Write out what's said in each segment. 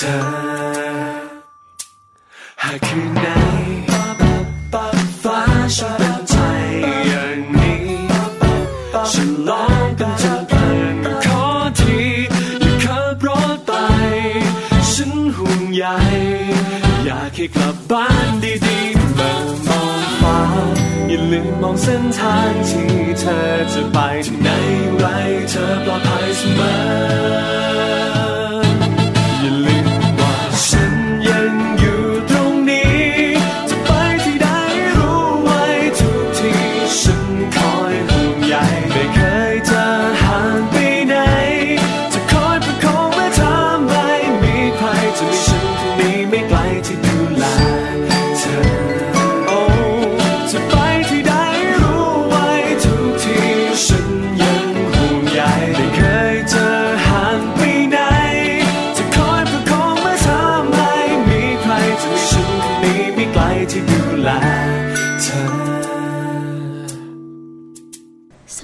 ธอ หากคืนไหนฟ้าฉันเป็นใจอย่างนี้ฉันลองเป็นเธอเพลินขอทีอย่าขับรถไป ฉันห่วงใยอยากให้กลับบ้านดีๆมามองฟ้าอย่าลืมมองเส้นทางที่เธอจะไปที่ไหนไรเธอปลอดภัยเสมอ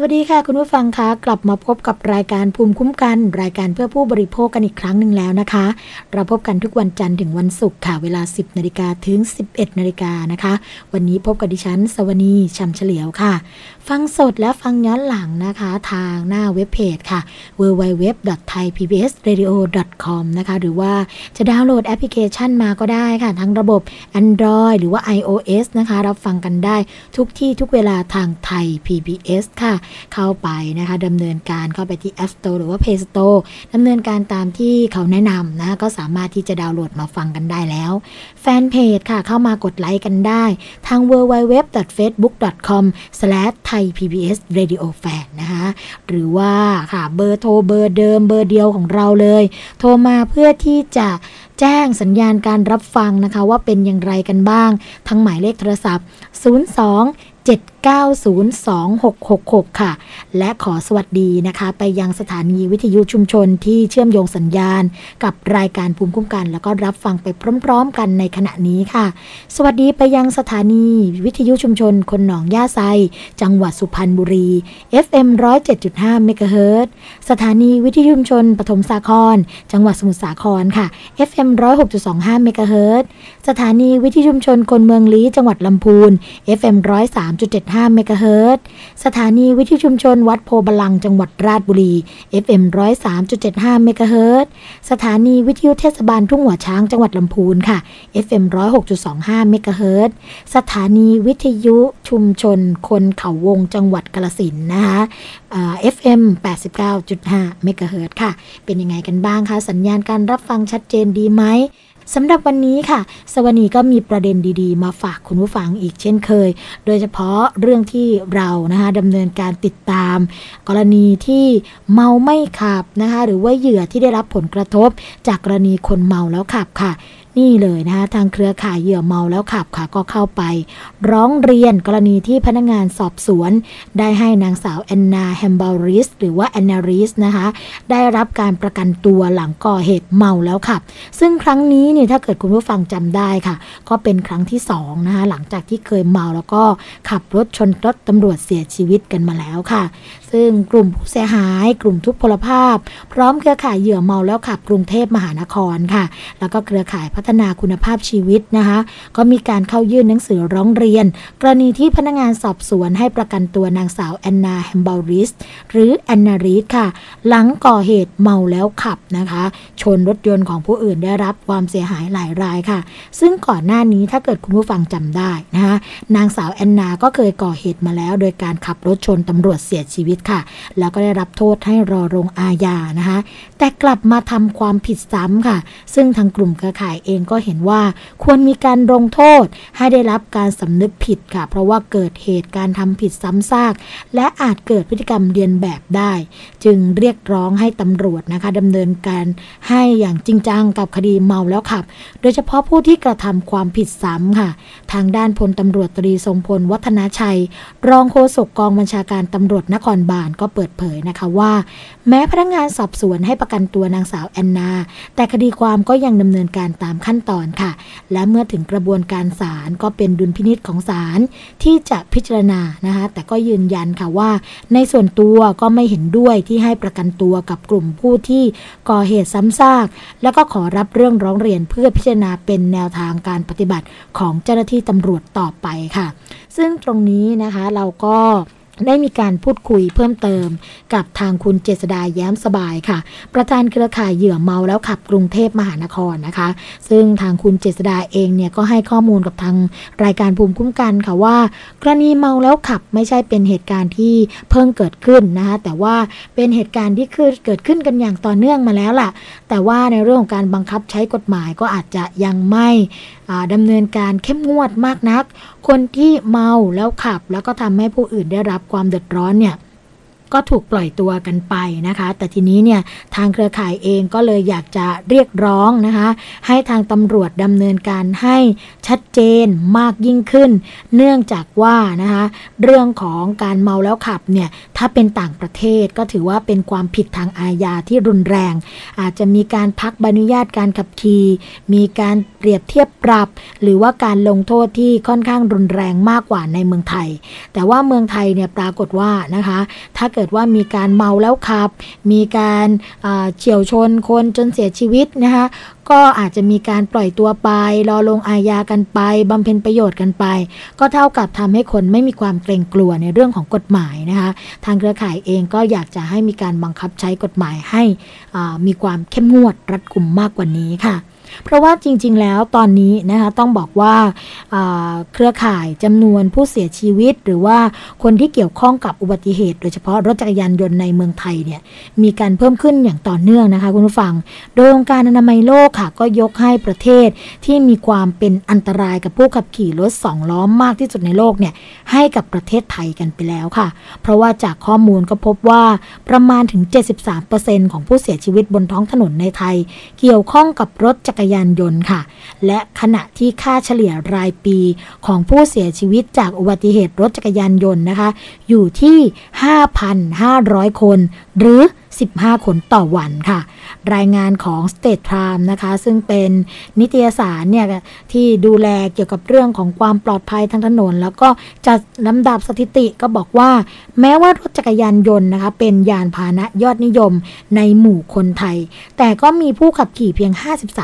วัสดีค่ะ คุณผู้ฟังคะกลับมาพบกับรายการภูมิคุ้มกัน รายการเพื่อผู้บริโภคกันอีกครั้งหนึ่งแล้วนะคะ เราพบกันทุกวันจันทร์ถึงวันศุกร์ค่ะ เวลา 10นาฬิกาถึง 11นาฬิกานะคะ วันนี้พบกับดิฉัน สวนีชำเฉลียวค่ะ ฟังสดและฟังย้อนหลังนะคะ ทางหน้าเว็บเพจค่ะ www.thaipbsradio.com นะคะ หรือว่าจะดาวน์โหลดแอปพลิเคชันมาก็ได้ค่ะ ทั้งระบบ Android หรือว่า iOS นะคะรับฟังกันได้ทุกที่ทุกเวลาทางไทย PBS ค่ะเข้าไปนะคะดำเนินการเข้าไปที่ App Store หรือว่า Play Store ดำเนินการตามที่เขาแนะนำนะคะก็สามารถที่จะดาวน์โหลดมาฟังกันได้แล้ว แฟนเพจค่ะเข้ามากดไลค์กันได้ ทาง www.facebook.com/thaipbsradiofan นะคะหรือว่าค่ะเบอร์โทรเบอร์เดิมเบอร์เดียวของเราเลย โทรมาเพื่อที่จะแจ้งสัญญาณการรับฟังนะคะว่าเป็นอย่างไรกันบ้าง ทั้งหมายเลขโทรศัพท์ 02 902-666 ค่ะ และขอสวัสดีนะคะ ไปยังสถานีวิทยุชุมชนที่เชื่อมโยงสัญญาณ กับรายการภูมิคุ้มกัน แล้วก็รับฟังไปพร้อมๆ กันในขณะนี้ค่ะ สวัสดีไปยังสถานีวิทยุชุมชน คนหนองย่าไซ จังหวัดสุพรรณบุรี FM 107.5เมกะเฮิรตสถานีวิทยุชุมชนปฐมสาคร จังหวัดสมุทรสาครค่ะ FM 106.25เมกะเฮิรตซ์สถานีวิทยุชุมชนคนเมืองลี้จังหวัดลำพูน FM 103.75 5เมกะเฮิรตซ์สถานีวิทยุชุมชนวัดโพธิ์บัลลังก์จังหวัดราชบุรี FM 103.75เมกะเฮิรตซ์สถานีวิทยุเทศบาลทุ่งหัวช้างจังหวัดลำพูนค่ะ FM 106.25เมกะเฮิรตซ์สถานีวิทยุชุมชนคนเขาวงจังหวัดกาฬสินธุ์นะคะ FM 89.5เมกะเฮิรตซ์ค่ะ เป็นยังไงกันบ้างคะ สัญญาณการรับฟังชัดเจนดีไหม สำหรับวันนี้ค่ะ สวนีก็มีประเด็นดีๆ มาฝากคุณผู้ฟังอีกเช่นเคย โดยเฉพาะเรื่องที่เรานะคะดำเนินการติดตาม กรณีที่เมาไม่ขับนะคะหรือว่าเหยื่อที่ได้รับผลกระทบ จากกรณีคนเมาแล้วขับค่ะ นี่เลยนะคะทางเครือข่ายเหยื่อเมาแล้วขับค่ะก็เข้าไป ร้องเรียนกรณีที่พนักงานสอบสวน ได้ให้นางสาวแอนนาแฮมเบลริสหรือว่าแอนนาริสนะคะได้รับการประกันตัวหลังก่อเหตุเมาแล้วขับ ซึ่งครั้งนี้เนี่ยถ้าเกิดคุณผู้ฟังจำได้ค่ะ ก็เป็นครั้งที่สองนะคะหลังจากที่เคยเมาแล้วก็ขับรถชนรถตำรวจเสียชีวิตกันมาแล้วค่ะซึ่งกลุ่มผู้เสียหาย กลุ่มทุพพลภาพ พร้อมเครือข่ายเหยื่อเมาแล้วขับกรุงเทพมหานครค่ะ แล้วก็เครือข่ายพัฒนาคุณภาพชีวิตนะคะ ก็มีการเข้ายื่นหนังสือร้องเรียน กรณีที่พนักงานสอบสวนให้ประกันตัวนางสาวแอนนาแฮมเบลริสหรือแอนนาริสค่ะ หลังก่อเหตุเมาแล้วขับนะคะ ชนรถยนต์ของผู้อื่นได้รับความเสียหายหลายรายค่ะ ซึ่งก่อนหน้านี้ถ้าเกิดคุณผู้ฟังจำได้นะคะนางสาวแอนนาก็เคยก่อเหตุมาแล้ว โดยการขับรถชนตำรวจเสียชีวิตค่ะ แล้วก็ได้รับโทษให้รอลงอาญานะคะแต่กลับมาทำความผิดซ้ำค่ะ ซึ่งทางกลุ่มเครือข่ายเองก็เห็นว่า ควรมีการลงโทษให้ได้รับการสำนึกผิดค่ะ เพราะว่าเกิดเหตุการทำผิดซ้ำซาก และอาจเกิดพฤติกรรมเรียนแบบได้ จึงเรียกร้องให้ตำรวจนะคะดำเนินการให้อย่างจริงจังกับคดีเมาแล้วขับ โดยเฉพาะผู้ที่กระทำความผิดซ้ำค่ะ ทางด้านพลตำรวจตรีทรงพลวัฒนาชัย รองโฆษกกองบัญชาการตำรวจนครบาลก็เปิดเผยนะคะว่า แม้พนักงานสอบสวนให้ประกันตัวนางสาวแอนนา แต่คดีความก็ยังดำเนินการตามขั้นตอนค่ะ และเมื่อถึงกระบวนการศาลก็เป็นดุลพินิษของศาลที่จะพิจารณานะคะ แต่ก็ยืนยันค่ะว่า ในส่วนตัวก็ไม่เห็นด้วยที่ให้ประกันตัวกับกลุ่มผู้ที่ก่อเหตุซ้ำซาก แล้วก็ขอรับเรื่องร้องเรียนเพื่อพิจารณาเป็นแนวทางการปฏิบัติของเจ้าหน้าที่ตำรวจต่อไปค่ะ ซึ่งตรงนี้นะคะเราก็ ได้มีการพูดคุยเพิ่มเติม กับทางคุณเจษดาแย้มสบายค่ะ ประธานเครือข่ายเหยื่อเมาแล้วขับกรุงเทพมหานครนะคะ ซึ่งทางคุณเจษดาเองเนี่ยก็ให้ข้อมูลกับทางรายการภูมิคุ้มกันค่ะว่ากรณีเมาแล้วขับไม่ใช่เป็นเหตุการณ์ที่เพิ่งเกิดขึ้นนะคะแต่ว่าเป็นเหตุการณ์ที่คือเกิดขึ้นกันอย่างต่อเนื่องมาแล้วล่ะ แต่ว่าในเรื่องของการบังคับใช้กฎหมายก็อาจจะยังไม่ ดำเนินการเข้มงวดมากนัก คนที่เมาแล้วขับ แล้วก็ทำให้ผู้อื่นได้รับความเดือดร้อนเนี่ย ก็ถูกปล่อยตัวกันไปนะคะ แต่ทีนี้เนี่ยทางเครือข่ายเองก็เลยอยากจะเรียกร้องนะคะ ให้ทางตำรวจดำเนินการให้ชัดเจนมากยิ่งขึ้น เนื่องจากว่านะคะเรื่องของการเมาแล้วขับเนี่ยถ้าเป็นต่างประเทศก็ถือว่าเป็นความผิดทางอาญาที่รุนแรง อาจจะมีการพักใบอนุญาตการขับขี่มีการเปรียบเทียบปรับ หรือว่าการลงโทษที่ค่อนข้างรุนแรงมากกว่าในเมืองไทย แต่ว่าเมืองไทยเนี่ยปรากฏว่านะคะถ้าเกิดว่ามีการเมาแล้วขับ มีการเฉียวชนคนจนเสียชีวิตนะคะก็อาจจะมีการปล่อยตัวไป รอลงอาญากันไปบำเพ็ญประโยชน์กันไป ก็เท่ากับทำให้คนไม่มีความเกรงกลัวในเรื่องของกฎหมายนะคะทางเครือข่ายเองก็อยากจะให้มีการบังคับใช้กฎหมายให้มีความเข้มงวดรัดกุมมากกว่านี้ค่ะ เพราะว่าจริง ๆ แล้วตอนนี้นะคะต้องบอกว่าาเครือข่ายจำนวนผู้เสียชีวิต หรือว่าคนที่เกี่ยวข้องกับอุบัติเหตุ โดยเฉพาะรถจักรยานยนต์ในเมืองไทยเนี่ยมีการเพิ่มขึ้นอย่างต่อเนื่องนะคะคุณผู้ฟัง โดยองค์การอนามัยโลกค่ะก็ยกให้ประเทศที่มีความเป็นอันตรายกับผู้ขับขี่รถสองล้อมากที่สุดในโลกเนี่ยให้กับประเทศไทยกันไปแล้วค่ะ เพราะว่าจากข้อมูลก็พบว่าประมาณถึง 73%ของผู้เสียชีวิตบนท้องถนนในไทย เกี่ยวข้องกับรถจักรยานยนต์ค่ะ และขณะที่ค่าเฉลี่ยรายปีของผู้เสียชีวิตจากอุบัติเหตุรถจักรยานยนต์นะคะ อยู่ที่ 5,500 คน หรือ 15 คนต่อวันค่ะ รายงานของ State Time นะคะ ซึ่งเป็นนิตยสารเนี่ยที่ดูแลเกี่ยวกับเรื่องของความปลอดภัยทางถนน แล้วก็จัดลำดับสถิติก็บอกว่า แม้ว่ารถจักรยานยนต์นะคะ เป็นยานพาหนะยอดนิยมในหมู่คนไทย แต่ก็มีผู้ขับขี่เพียง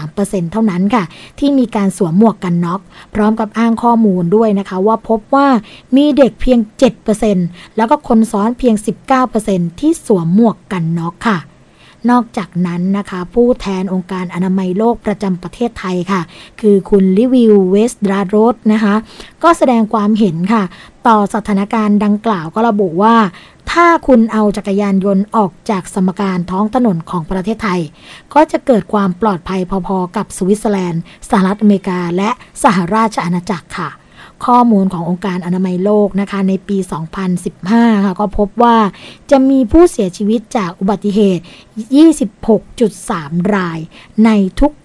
53%เท่านั้นค่ะ ที่มีการสวมหมวกกันน็อก พร้อมกับอ้างข้อมูลด้วยนะคะ ว่าพบว่ามีเด็กเพียง 7%แล้วก็คนซ้อนเพียง 19%ที่สวมหมวกกันน็อกค่ะ นอกจากนั้นนะคะ ผู้แทนองค์การอนามัยโลกประจำประเทศไทยค่ะ คือคุณลิวิวเวสดราโรสนะคะ ก็แสดงความเห็นค่ะ ต่อสถานการณ์ดังกล่าวก็ระบุว่าถ้าคุณเอาจักรยานยนต์ออกจากสมการท้องถนนของประเทศไทย ก็จะเกิดความปลอดภัยพอๆกับสวิตเซอร์แลนด์ สหรัฐอเมริกา และสหราชอาณาจักรค่ะ ข้อมูลขององค์การอนามัยโลกนะคะในปี 2015 ค่ะก็พบว่าจะมีผู้เสียชีวิตจากอุบัติเหตุ 26.3 รายใน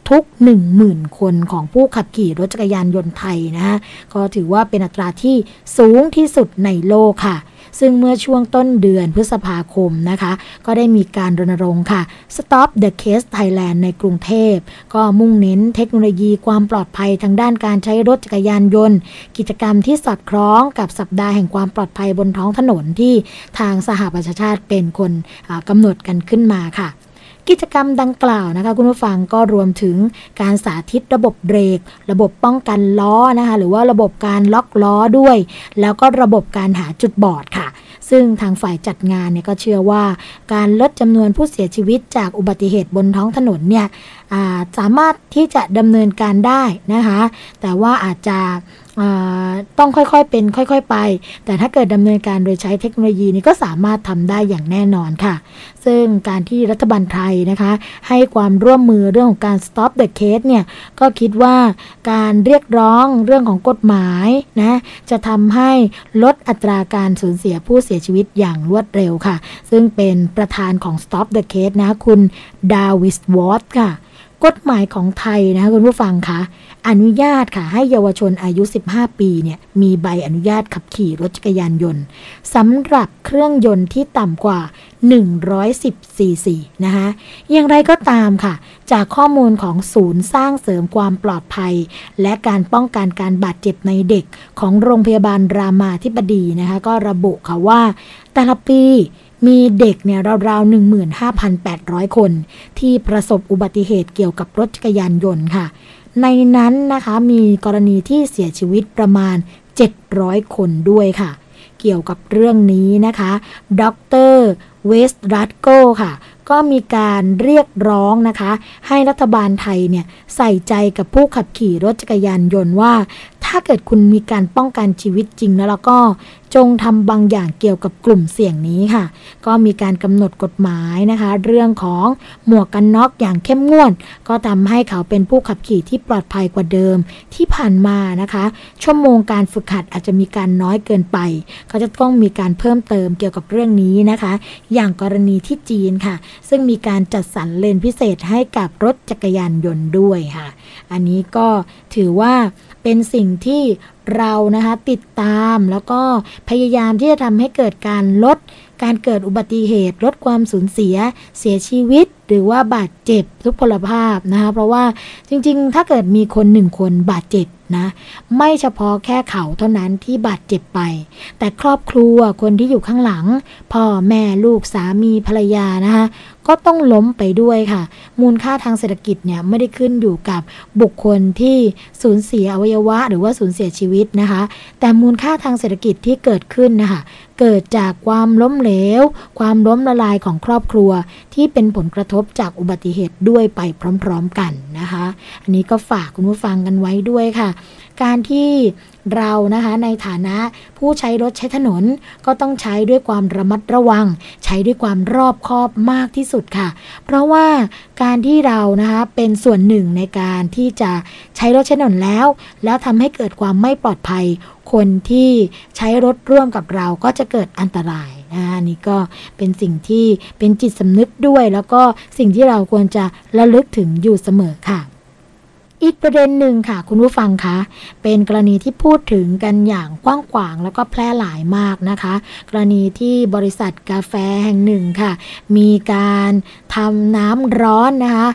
ทุกๆ10,000 คนของผู้ขับขี่รถจักรยานยนต์ไทยนะฮะก็ถือว่าเป็นอัตราที่สูงที่สุดในโลกค่ะ ซึ่งเมื่อช่วงต้นเดือนพฤษภาคมนะคะ ก็ได้มีการรณรงค์ค่ะ Stop the Case Thailand ในกรุงเทพ ก็มุ่งเน้นเทคโนโลยีความปลอดภัยทางด้านการใช้รถจักรยานยนต์ กิจกรรมที่สอดคล้องกับสัปดาห์แห่งความปลอดภัยบนท้องถนนที่ทางสหประชาชาติเป็นคนกำหนดกันขึ้นมาค่ะ กิจกรรมดังกล่าวนะคะ คุณผู้ฟังก็รวมถึงการสาธิตระบบเบรก ระบบป้องกันล้อนะคะ หรือว่าระบบการล็อกล้อด้วย แล้วก็ระบบการหาจุดบอดค่ะซึ่งทางฝ่ายจัดงานเนี่ยก็เชื่อว่า การลดจำนวนผู้เสียชีวิตจากอุบัติเหตุบนท้องถนนเนี่ยาสามารถที่จะดำเนินการได้นะคะ แต่ว่าอาจจะ ต้องค่อยๆเป็นค่อยๆไป แต่ถ้าเกิดดำเนินการโดยใช้เทคโนโลยีนี้ก็สามารถทำได้อย่างแน่นอนค่ะ ซึ่งการที่รัฐบาลไทยนะคะ ให้ความร่วมมือเรื่องของการ stop the case เนี่ยก็คิดว่าการเรียกร้องเรื่องของกฎหมายนะจะทำให้ลดอัตราการสูญเสียผู้เสียชีวิตอย่างรวดเร็วค่ะ ซึ่งเป็นประธานของ stop the case นะคุณดาวิสวอตค่ะ กฎหมายของไทยนะคะคุณผู้ฟังคะอนุญาตค่ะ ให้เยาวชนอายุ 15 ปีเนี่ยมีใบอนุญาตขับขี่รถจักรยานยนต์สำหรับเครื่องยนต์ที่ต่ำกว่า 110 ซีซีนะคะอย่างไรก็ตามค่ะ จากข้อมูลของศูนย์สร้างเสริมความปลอดภัย และการป้องกันการบาดเจ็บในเด็กของโรงพยาบาลรามาธิบดีนะคะก็ระบุค่ะว่าแต่ละปี มีเด็กเนี่ยราวๆ15,800 คน ที่ประสบอุบัติเหตุเกี่ยวกับรถจักรยานยนต์ค่ะ ในนั้นนะคะมีกรณีที่เสียชีวิตประมาณ 700 คนด้วยค่ะ เกี่ยวกับเรื่องนี้นะคะดรเวสรัตโกค่ะ ก็มีการเรียกร้องนะคะ ให้รัฐบาลไทยเนี่ยใส่ใจกับผู้ขับขี่รถจักรยานยนต์ว่า ถ้าเกิดคุณมีการป้องกันชีวิตจริงแล้วแล้วก็จงทำบางอย่างเกี่ยวกับกลุ่มเสี่ยงนี้ค่ะ ก็มีการกำหนดกฎหมายนะคะ เรื่องของหมวกกันน็อกอย่างเข้มงวด ก็ทำให้เขาเป็นผู้ขับขี่ที่ปลอดภัยกว่าเดิมที่ผ่านมานะคะ ชั่วโมงการฝึกหัดอาจจะมีการน้อยเกินไป เขาจะต้องมีการเพิ่มเติมเกี่ยวกับเรื่องนี้นะคะ อย่างกรณีที่จีนค่ะ ซึ่งมีการจัดสรรเลนพิเศษให้กับรถจักรยานยนต์ด้วยค่ะ อันนี้ก็ถือว่า เป็นสิ่งที่เรานะคะติดตามแล้วก็พยายามที่จะทำให้เกิดการลดการเกิดอุบัติเหตุ ลดความสูญเสีย เสียชีวิต หรือว่าบาดเจ็บทุกพลภาพนะคะเพราะว่าจริง ๆ ถ้าเกิดมีคนหนึ่งคนบาดเจ็บนะไม่เฉพาะแค่เขาเท่านั้นที่บาดเจ็บไป แต่ครอบครัวคนที่อยู่ข้างหลัง พ่อแม่ลูกสามีภรรยานะคะ ก็ต้องล้มไปด้วยค่ะ มูลค่าทางเศรษฐกิจเนี่ยไม่ได้ขึ้นอยู่กับบุคคลที่สูญเสียอวัยวะ หรือว่าสูญเสียชีวิตนะคะ แต่มูลค่าทางเศรษฐกิจที่เกิดขึ้นนะคะเกิดจากความล้มเหลว ความล้มละลายของครอบครัว ที่เป็นผลกระทบจากอุบัติเหตุด้วยไปพร้อม ๆกันนะคะ อันนี้ก็ฝากคุณผู้ฟังกันไว้ด้วยค่ะ การที่ เรานะคะในฐานะผู้ใช้รถใช้ถนนก็ต้องใช้ด้วยความระมัดระวัง ใช้ด้วยความรอบคอบมากที่สุดค่ะ เพราะว่าการที่เรานะคะเป็นส่วนหนึ่งในการที่จะใช้รถใช้ถนนแล้ว แล้วทำให้เกิดความไม่ปลอดภัย คนที่ใช้รถร่วมกับเราก็จะเกิดอันตรายนะอันนี่ก็เป็นสิ่งที่เป็นจิตสำนึกด้วย แล้วก็สิ่งที่เราควรจะระลึกถึงอยู่เสมอค่ะ อีกประเด็นหนึ่งค่ะ คุณผู้ฟังคะเป็นกรณีที่พูดถึงกันอย่างกว้างขวางแล้วก็แพร่หลายมากนะคะ กรณีที่บริษัทกาแฟแห่งหนึ่งค่ะ มีการทำน้ำร้อนนะคะ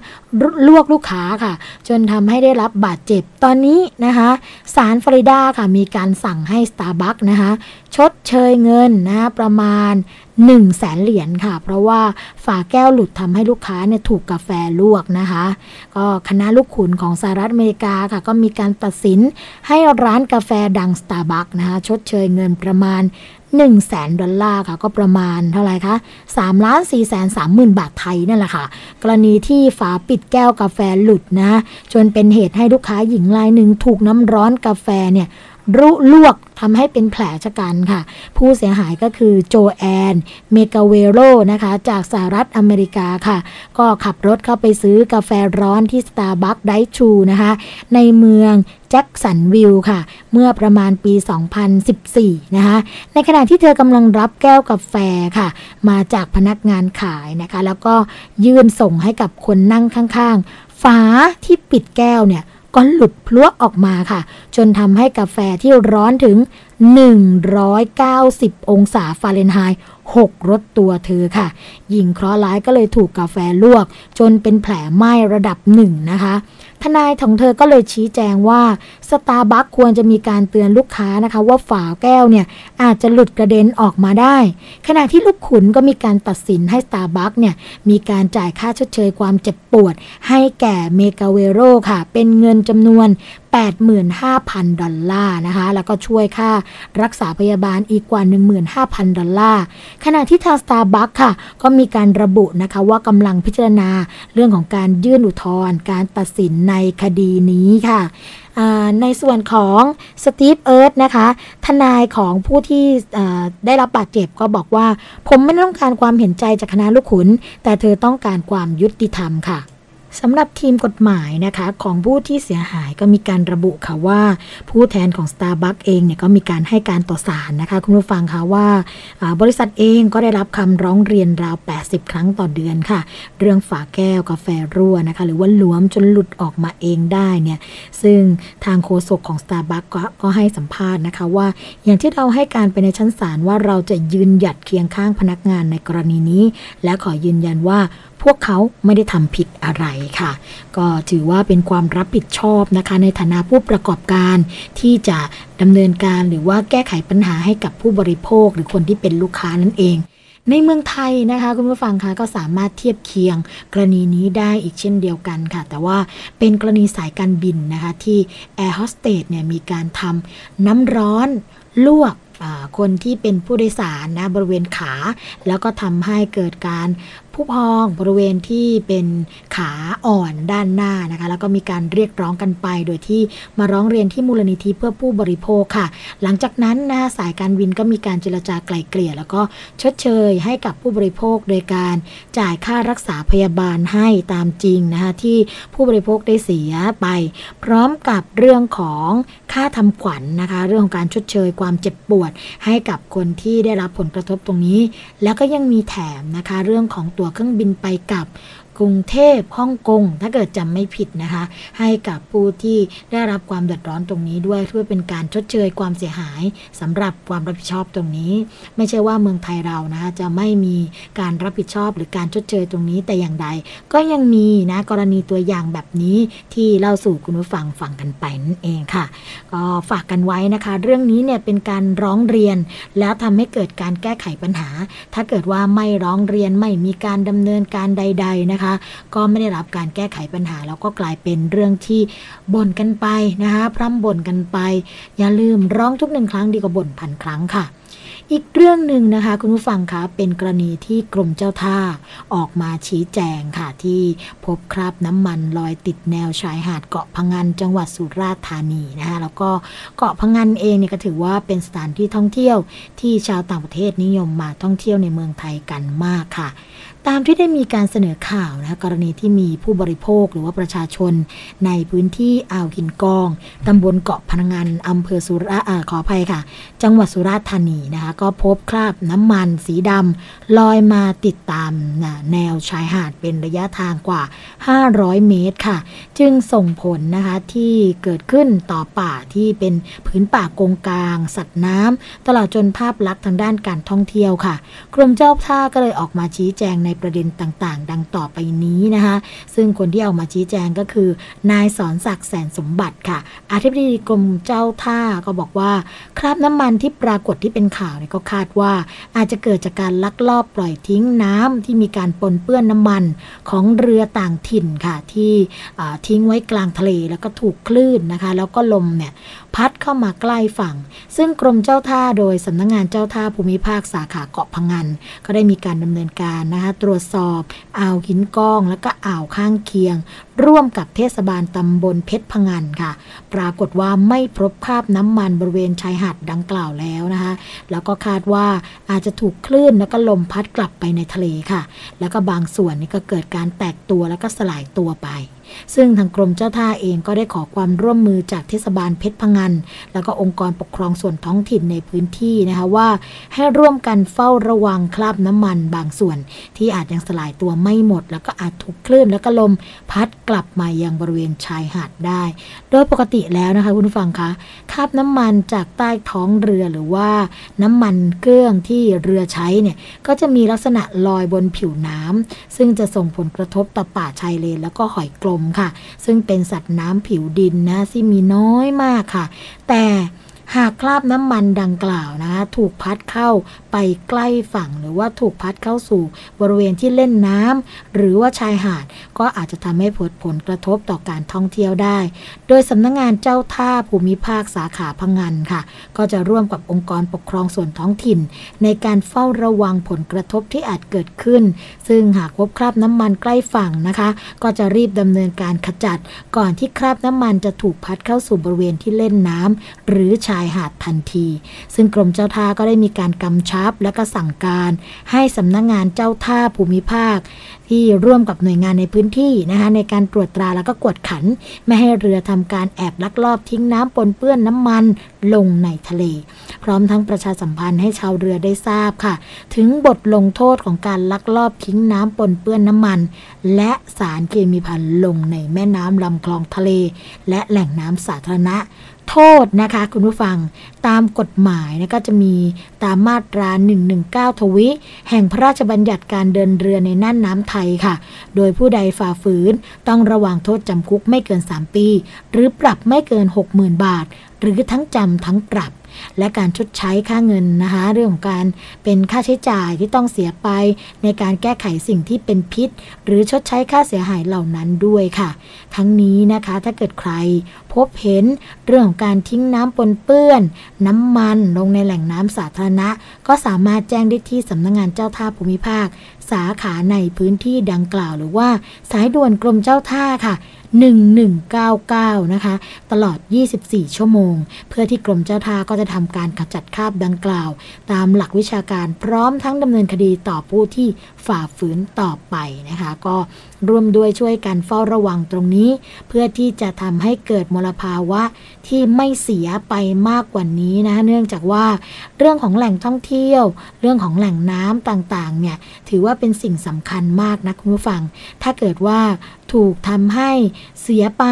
ลวกลูกค้าค่ะ จนทำให้ได้รับบาดเจ็บตอนนี้นะคะศาลฟลอริดาค่ะมีการสั่งให้ Starbucks นะคะชดเชยเงินนะะประมาณ 1 0 0 0 0แสนเหรียญค่ะ เพราะว่าฝาแก้วหลุดทำให้ลูกค้าเนี่ยถูกกาแฟลวกนะคะ ก็คณะลูกขุนของสหรัฐอเมริกาค่ะ ก็มีการตัดสินให้ร้านกาแฟดัง Starbucks นะคะชดเชยเงินประมาณ 1 0 0 0 0แสนดอลลาร์ค่ะ ก็ประมาณเท่าไหร่คะ3ล้าน4แสน3หมื่นบาทไทยนั่นแหละค่ะ กรณีที่ฝาปิดแก้วกาแฟหลุดนะ จนเป็นเหตุให้ลูกค้าหญิงรายหนึ่งถูกน้ำร้อนกาแฟเนี่ยรุลวก ทำให้เป็นแผลฉกรรจ์ค่ะ ผู้เสียหายก็คือโจแอน เมกาเวโรนะคะ จากสหรัฐอเมริกาค่ะ ก็ขับรถเข้าไปซื้อกาแฟร้อนที่สตาร์บัคไดชูนะคะ ในเมืองแจ็คสันวิลค่ะ เมื่อประมาณปี 2014 นะคะ ในขณะที่เธอกำลังรับแก้วกาแฟค่ะ มาจากพนักงานขายนะคะ แล้วก็ยื่นส่งให้กับคนนั่งข้างๆ ฝาที่ปิดแก้วเนี่ย ก็หลุดพลวกออกมาค่ะ จนทำให้กาแฟที่ร้อนถึง 190 องศาฟาเรนไฮต์6รถตัวเธอค่ะ หญิงเคราะห์ร้ายก็เลยถูกกาแฟลวก จนเป็นแผลไหม้ระดับหนึ่งนะคะ ทนายของเธอก็เลยชี้แจงว่าสตาร์บัคควรจะมีการเตือนลูกค้านะคะ ว่าฝาแก้วเนี่ยอาจจะหลุดกระเด็นออกมาได้ ขณะที่ลูกขุนก็มีการตัดสินให้สตาร์บัคเนี่ยมีการจ่ายค่าชดเชยความเจ็บปวด ให้แก่เมกาเวโรค่ะ เป็นเงินจำนวน 85,000 ดอลลาร์นะคะ แล้วก็ช่วยค่ารักษาพยาบาลอีกกว่า 15,000 ดอลลาร์ ขณะที่ทาง Starbucks ค่ะ ก็มีการระบุนะคะว่ากำลังพิจารณาเรื่องของการยื่นอุทธรณ์การตัดสินในคดีนี้ค่ะในส่วนของสตีฟเอิร์ธนะคะ ทนายของผู้ที่ได้รับบาดเจ็บก็บอกว่า ผมไม่ต้องการความเห็นใจจากคณะลูกขุน แต่เธอต้องการความยุติธรรมค่ะ สำหรับทีมกฎหมายนะคะของผู้ที่เสียหายก็มีการระบุค่ะว่า ผู้แทนของ Starbucks เองเนี่ยก็มีการให้การต่อศาลนะคะ คุณผู้ฟังคะว่าบริษัทเองก็ได้รับคำร้องเรียนราว 80 ครั้งต่อเดือนค่ะ เรื่องฝาแก้วกาแฟรั่วนะคะ หรือว่าหลวมจนหลุดออกมาเองได้เนี่ยซึ่งทางโฆษกของ Starbucks ก็ก็ให้สัมภาษณ์นะคะว่า อย่างที่เราให้การไปในชั้นศาลว่าเราจะยืนหยัดเคียงข้างพนักงานในกรณีนี้ และขอยืนยันว่า พวกเขาไม่ได้ทำผิดอะไรค่ะ ก็ถือว่าเป็นความรับผิดชอบนะคะ ในฐานะผู้ประกอบการที่จะดำเนินการหรือว่าแก้ไขปัญหาให้กับผู้บริโภคหรือคนที่เป็นลูกค้านั่นเองในเมืองไทยนะคะคุณผู้ฟังคะก็สามารถเทียบเคียงกรณีนี้ได้อีกเช่นเดียวกันค่ะ แต่ว่าเป็นกรณีสายการบินนะคะ ที่แอร์โฮสเตสเนี่ยมีการทำน้ำร้อนลวกคนที่เป็นผู้โดยสารนะบริเวณขา แล้วก็ทำให้เกิดการ ผู้พองบริเวณที่เป็นขาอ่อนด้านหน้านะคะ แล้วก็มีการเรียกร้องกันไป โดยที่มาร้องเรียนที่มูลนิธิเพื่อผู้บริโภคค่ะ หลังจากนั้นนะสายการบินก็มีการเจรจาไกล่เกลี่ย แล้วก็ชดเชยให้กับผู้บริโภคโดยการจ่ายค่ารักษาพยาบาลให้ตามจริงนะคะที่ผู้บริโภคได้เสียไป พร้อมกับเรื่องของค่าทำขวัญนนะคะ เรื่องของการชดเชยความเจ็บปวด ให้กับคนที่ได้รับผลกระทบตรงนี้ แล้วก็ยังมีแถมนะคะเรื่องของตัวเครื่องบินไปกลับ กรุงเทพฮ่องกง ถ้าเกิดจำไม่ผิดนะคะ ให้กับผู้ที่ได้รับความเดือดร้อนตรงนี้ด้วย เพื่อเป็นการชดเชยความเสียหายสำหรับความรับผิดชอบตรงนี้ ไม่ใช่ว่าเมืองไทยเรานะคะจะไม่มีการรับผิดชอบหรือการชดเชยตรงนี้แต่อย่างใด ก็ยังมีนะกรณีตัวอย่างแบบนี้ที่เล่าสู่คุณผู้ฟังฟังกันไปนั่นเองค่ะก็ฝากกันไว้นะคะ เรื่องนี้เนี่ยเป็นการร้องเรียน แล้วทำให้เกิดการแก้ไขปัญหา ถ้าเกิดว่าไม่ร้องเรียนไม่มีการดำเนินการใด ๆนะคะก็ไม่ได้รับการแก้ไขปัญหา แล้วก็กลายเป็นเรื่องที่บ่นกันไปนะคะพร่ำบ่นกันไป อย่าลืมร้องทุกหนึ่งครั้งดีกว่าบ่นพันครั้งค่ะอีกเรื่องหนึ่งนะคะ คุณผู้ฟังคะเป็นกรณีที่กรมเจ้าท่าออกมาชี้แจงค่ะ ที่พบคราบน้ำมันลอยติดแนวชายหาดเกาะพังงานจังหวัดสุราษฎร์ธานีนะคะแล้วก็เกาะพังงานเองเนี่ยก็ถือว่าเป็นสถานที่ท่องเที่ยวที่ชาวต่างประเทศนิยมมาท่องเที่ยวในเมืองไทยกันมากค่ะ ตามที่ได้มีการเสนอข่าวนะคะกรณีที่มีผู้บริโภคหรือว่าประชาชน ในพื้นที่อ่าวหินกองตำบลเกาะพนังงานอำเภอสุราษฎร์ขออภัยค่ะ จังหวัดสุราษฎร์ธานีนะคะ ก็พบคราบน้ำมันสีดำลอยมาติดตามแนวชายหาดเป็นระยะทางกว่า 500 เมตรค่ะ จึงส่งผลนะคะที่เกิดขึ้นต่อป่าที่เป็นพื้นป่ากงกลาง สัตว์น้ำตลอดจนภาพลักษณ์ทางด้านการท่องเที่ยวค่ะ กรมเจ้าท่าก็เลยออกมาชี้แจงในประเด็นต่างๆ ดังต่อไปนี้นะคะซึ่งคนที่เอามาชี้แจงก็คือ นายสอนศักดิ์แสนสมบัติค่ะอธิบดีกรมเจ้าท่าก็บอกว่า คราบน้ำมันที่ปรากฏที่เป็นข่าวเนี่ยก็คาดว่า อาจจะเกิดจากการลักลอบปล่อยทิ้งน้ำที่มีการปนเปื้อนน้ำมันของเรือต่างถิ่นค่ะ ที่ทิ้งไว้กลางทะเลแล้วก็ถูกคลื่นนะคะ แล้วก็ลมเนี่ยพัดเข้ามาใกล้ฝั่ง ซึ่งกรมเจ้าท่าโดยสำนักงงานเจ้าท่าภูมิภาคสาขาเกาะพังงานก็ได้มีการดำเนินการนะคะตรวจสอบอ่าวหินกอง แล้วก็อ่าวข้างเคียง ร่วมกับเทศบาลตำบลเพชรพงันค่ะ ปรากฏว่าไม่พบคราบน้ำมันบริเวณชายหาดดังกล่าวแล้วนะคะ แล้วก็คาดว่าอาจจะถูกคลื่นแล้วก็ลมพัดกลับไปในทะเลค่ะ แล้วก็บางส่วนนี่ก็เกิดการแตกตัวแล้วก็สลายตัวไป ซึ่งทางกรมเจ้าท่าเองก็ได้ขอความร่วมมือจากเทศบาลเพชรพงงานแล้วก็องค์กรปกครองส่วนท้องถิ่นในพื้นที่นะคะว่า ให้ร่วมกันเฝ้าระวังคราบน้ำมันบางส่วน ที่อาจยังสลายตัวไม่หมด แล้วก็อาจถูกคลื่นแล้วก็ลมพัดกลับมายังบริเวณชายหาดได้ โดยปกติแล้วนะคะคุณฟังคะคราบน้ำมันจากใต้ท้องเรือหรือว่าน้ำมันเครื่องที่เรือใช้เนี่ยก็จะมีลักษณะลอยบนผิวน้ำซึ่งจะส่งผลกระทบต่อป่าชายเลนแล้วก็หอยกลมค่ะ ซึ่งเป็นสัตว์น้ำผิวดินนะที่มีน้อยมากค่ะ แต่ หากคราบน้ำมันดังกล่าวนะคะถูกพัดเข้าไปใกล้ฝั่ง หรือว่าถูกพัดเข้าสู่บริเวณที่เล่นน้ำหรือว่าชายหาด ก็อาจจะทำให้ผลผลกระทบต่อการท่องเที่ยวได้ โดยสำนักงงานเจ้าท่าภูมิภาคสาขาพังงานค่ะ ก็จะร่วมกับองค์กรปกครองส่วนท้องถิ่น ในการเฝ้าระวังผลกระทบที่อาจเกิดขึ้น ซึ่งหากพบคราบน้ำมันใกล้ฝั่งนะคะ ก็จะรีบดำเนินการขจัด ก่อนที่คราบน้ำมันจะถูกพัดเข้าสู่บริเวณที่เล่นน้ำหรือชายายหาดทันที ซึ่งกรมเจ้าท่าก็ได้มีการกำชับและก็สั่งการ ให้สำนักงงานเจ้าท่าภูมิภาค ที่ร่วมกับหน่วยงานในพื้นที่นะคะในการตรวจตราแล้วก็กวดขัน ไม่ให้เรือทำการแอบลักลอบทิ้งน้ำปนเปื้อนน้ำมันลงในทะเล พร้อมทั้งประชาสัมพันธ์ให้ชาวเรือได้ทราบค่ะ ถึงบทลงโทษของการลักลอบทิ้งน้ำปนเปื้อนน้ำมัน และสารเคมีพันลงในแม่น้ำลำคลองทะเล และแหล่งน้ำสาธารณะ โทษนะคะคุณผู้ฟังตามกฎหมายนะก็จะมีตามมาตรา 119 ทวิ แห่งพระราชบัญญัติการเดินเรือในน่านน้ำไทยค่ะ โดยผู้ใดฝ่าฝืนต้องระวังโทษจำคุกไม่เกิน 3 ปี หรือปรับไม่เกิน 60,000 บาท หรือทั้งจำทั้งปรับ และการชดใช้ค่าเงินนะคะเรื่องของการเป็นค่าใช้จ่ายที่ต้องเสียไป ในการแก้ไขสิ่งที่เป็นพิษ หรือชดใช้ค่าเสียหายเหล่านั้นด้วยค่ะ ทั้งนี้นะคะถ้าเกิดใครพบเห็นเรื่องของการทิ้งน้ำปนเปื้อน น้ำมันลงในแหล่งน้ำสาธารณะ ก็สามารถแจ้งได้ที่สำนักงงานเจ้าท่าภูมิภาค สาขาในพื้นที่ดังกล่าวหรือว่าสายด่วนกรมเจ้าท่าค่ะ 1199 นะคะ ตลอด 24 ชั่วโมง เพื่อที่กรมเจ้าท่าก็จะทำการขจัดคราบดังกล่าว ตามหลักวิชาการพร้อมทั้งดำเนินคดีต่อผู้ที่ฝ่าฝืนต่อไปนะคะ ก็ร่วมด้วยช่วยกันเฝ้าระวังตรงนี้ เพื่อที่จะทำให้เกิดมลภาวะที่ไม่เสียไปมากกว่านี้นะเนื่องจากว่าเรื่องของแหล่งท่องเที่ยว เรื่องของแหล่งน้ำต่างๆเนี่ยถือว่าเป็นสิ่งสำคัญมากนะคุณผู้ฟัง ถ้าเกิดว่าถูกทำให้เสียไป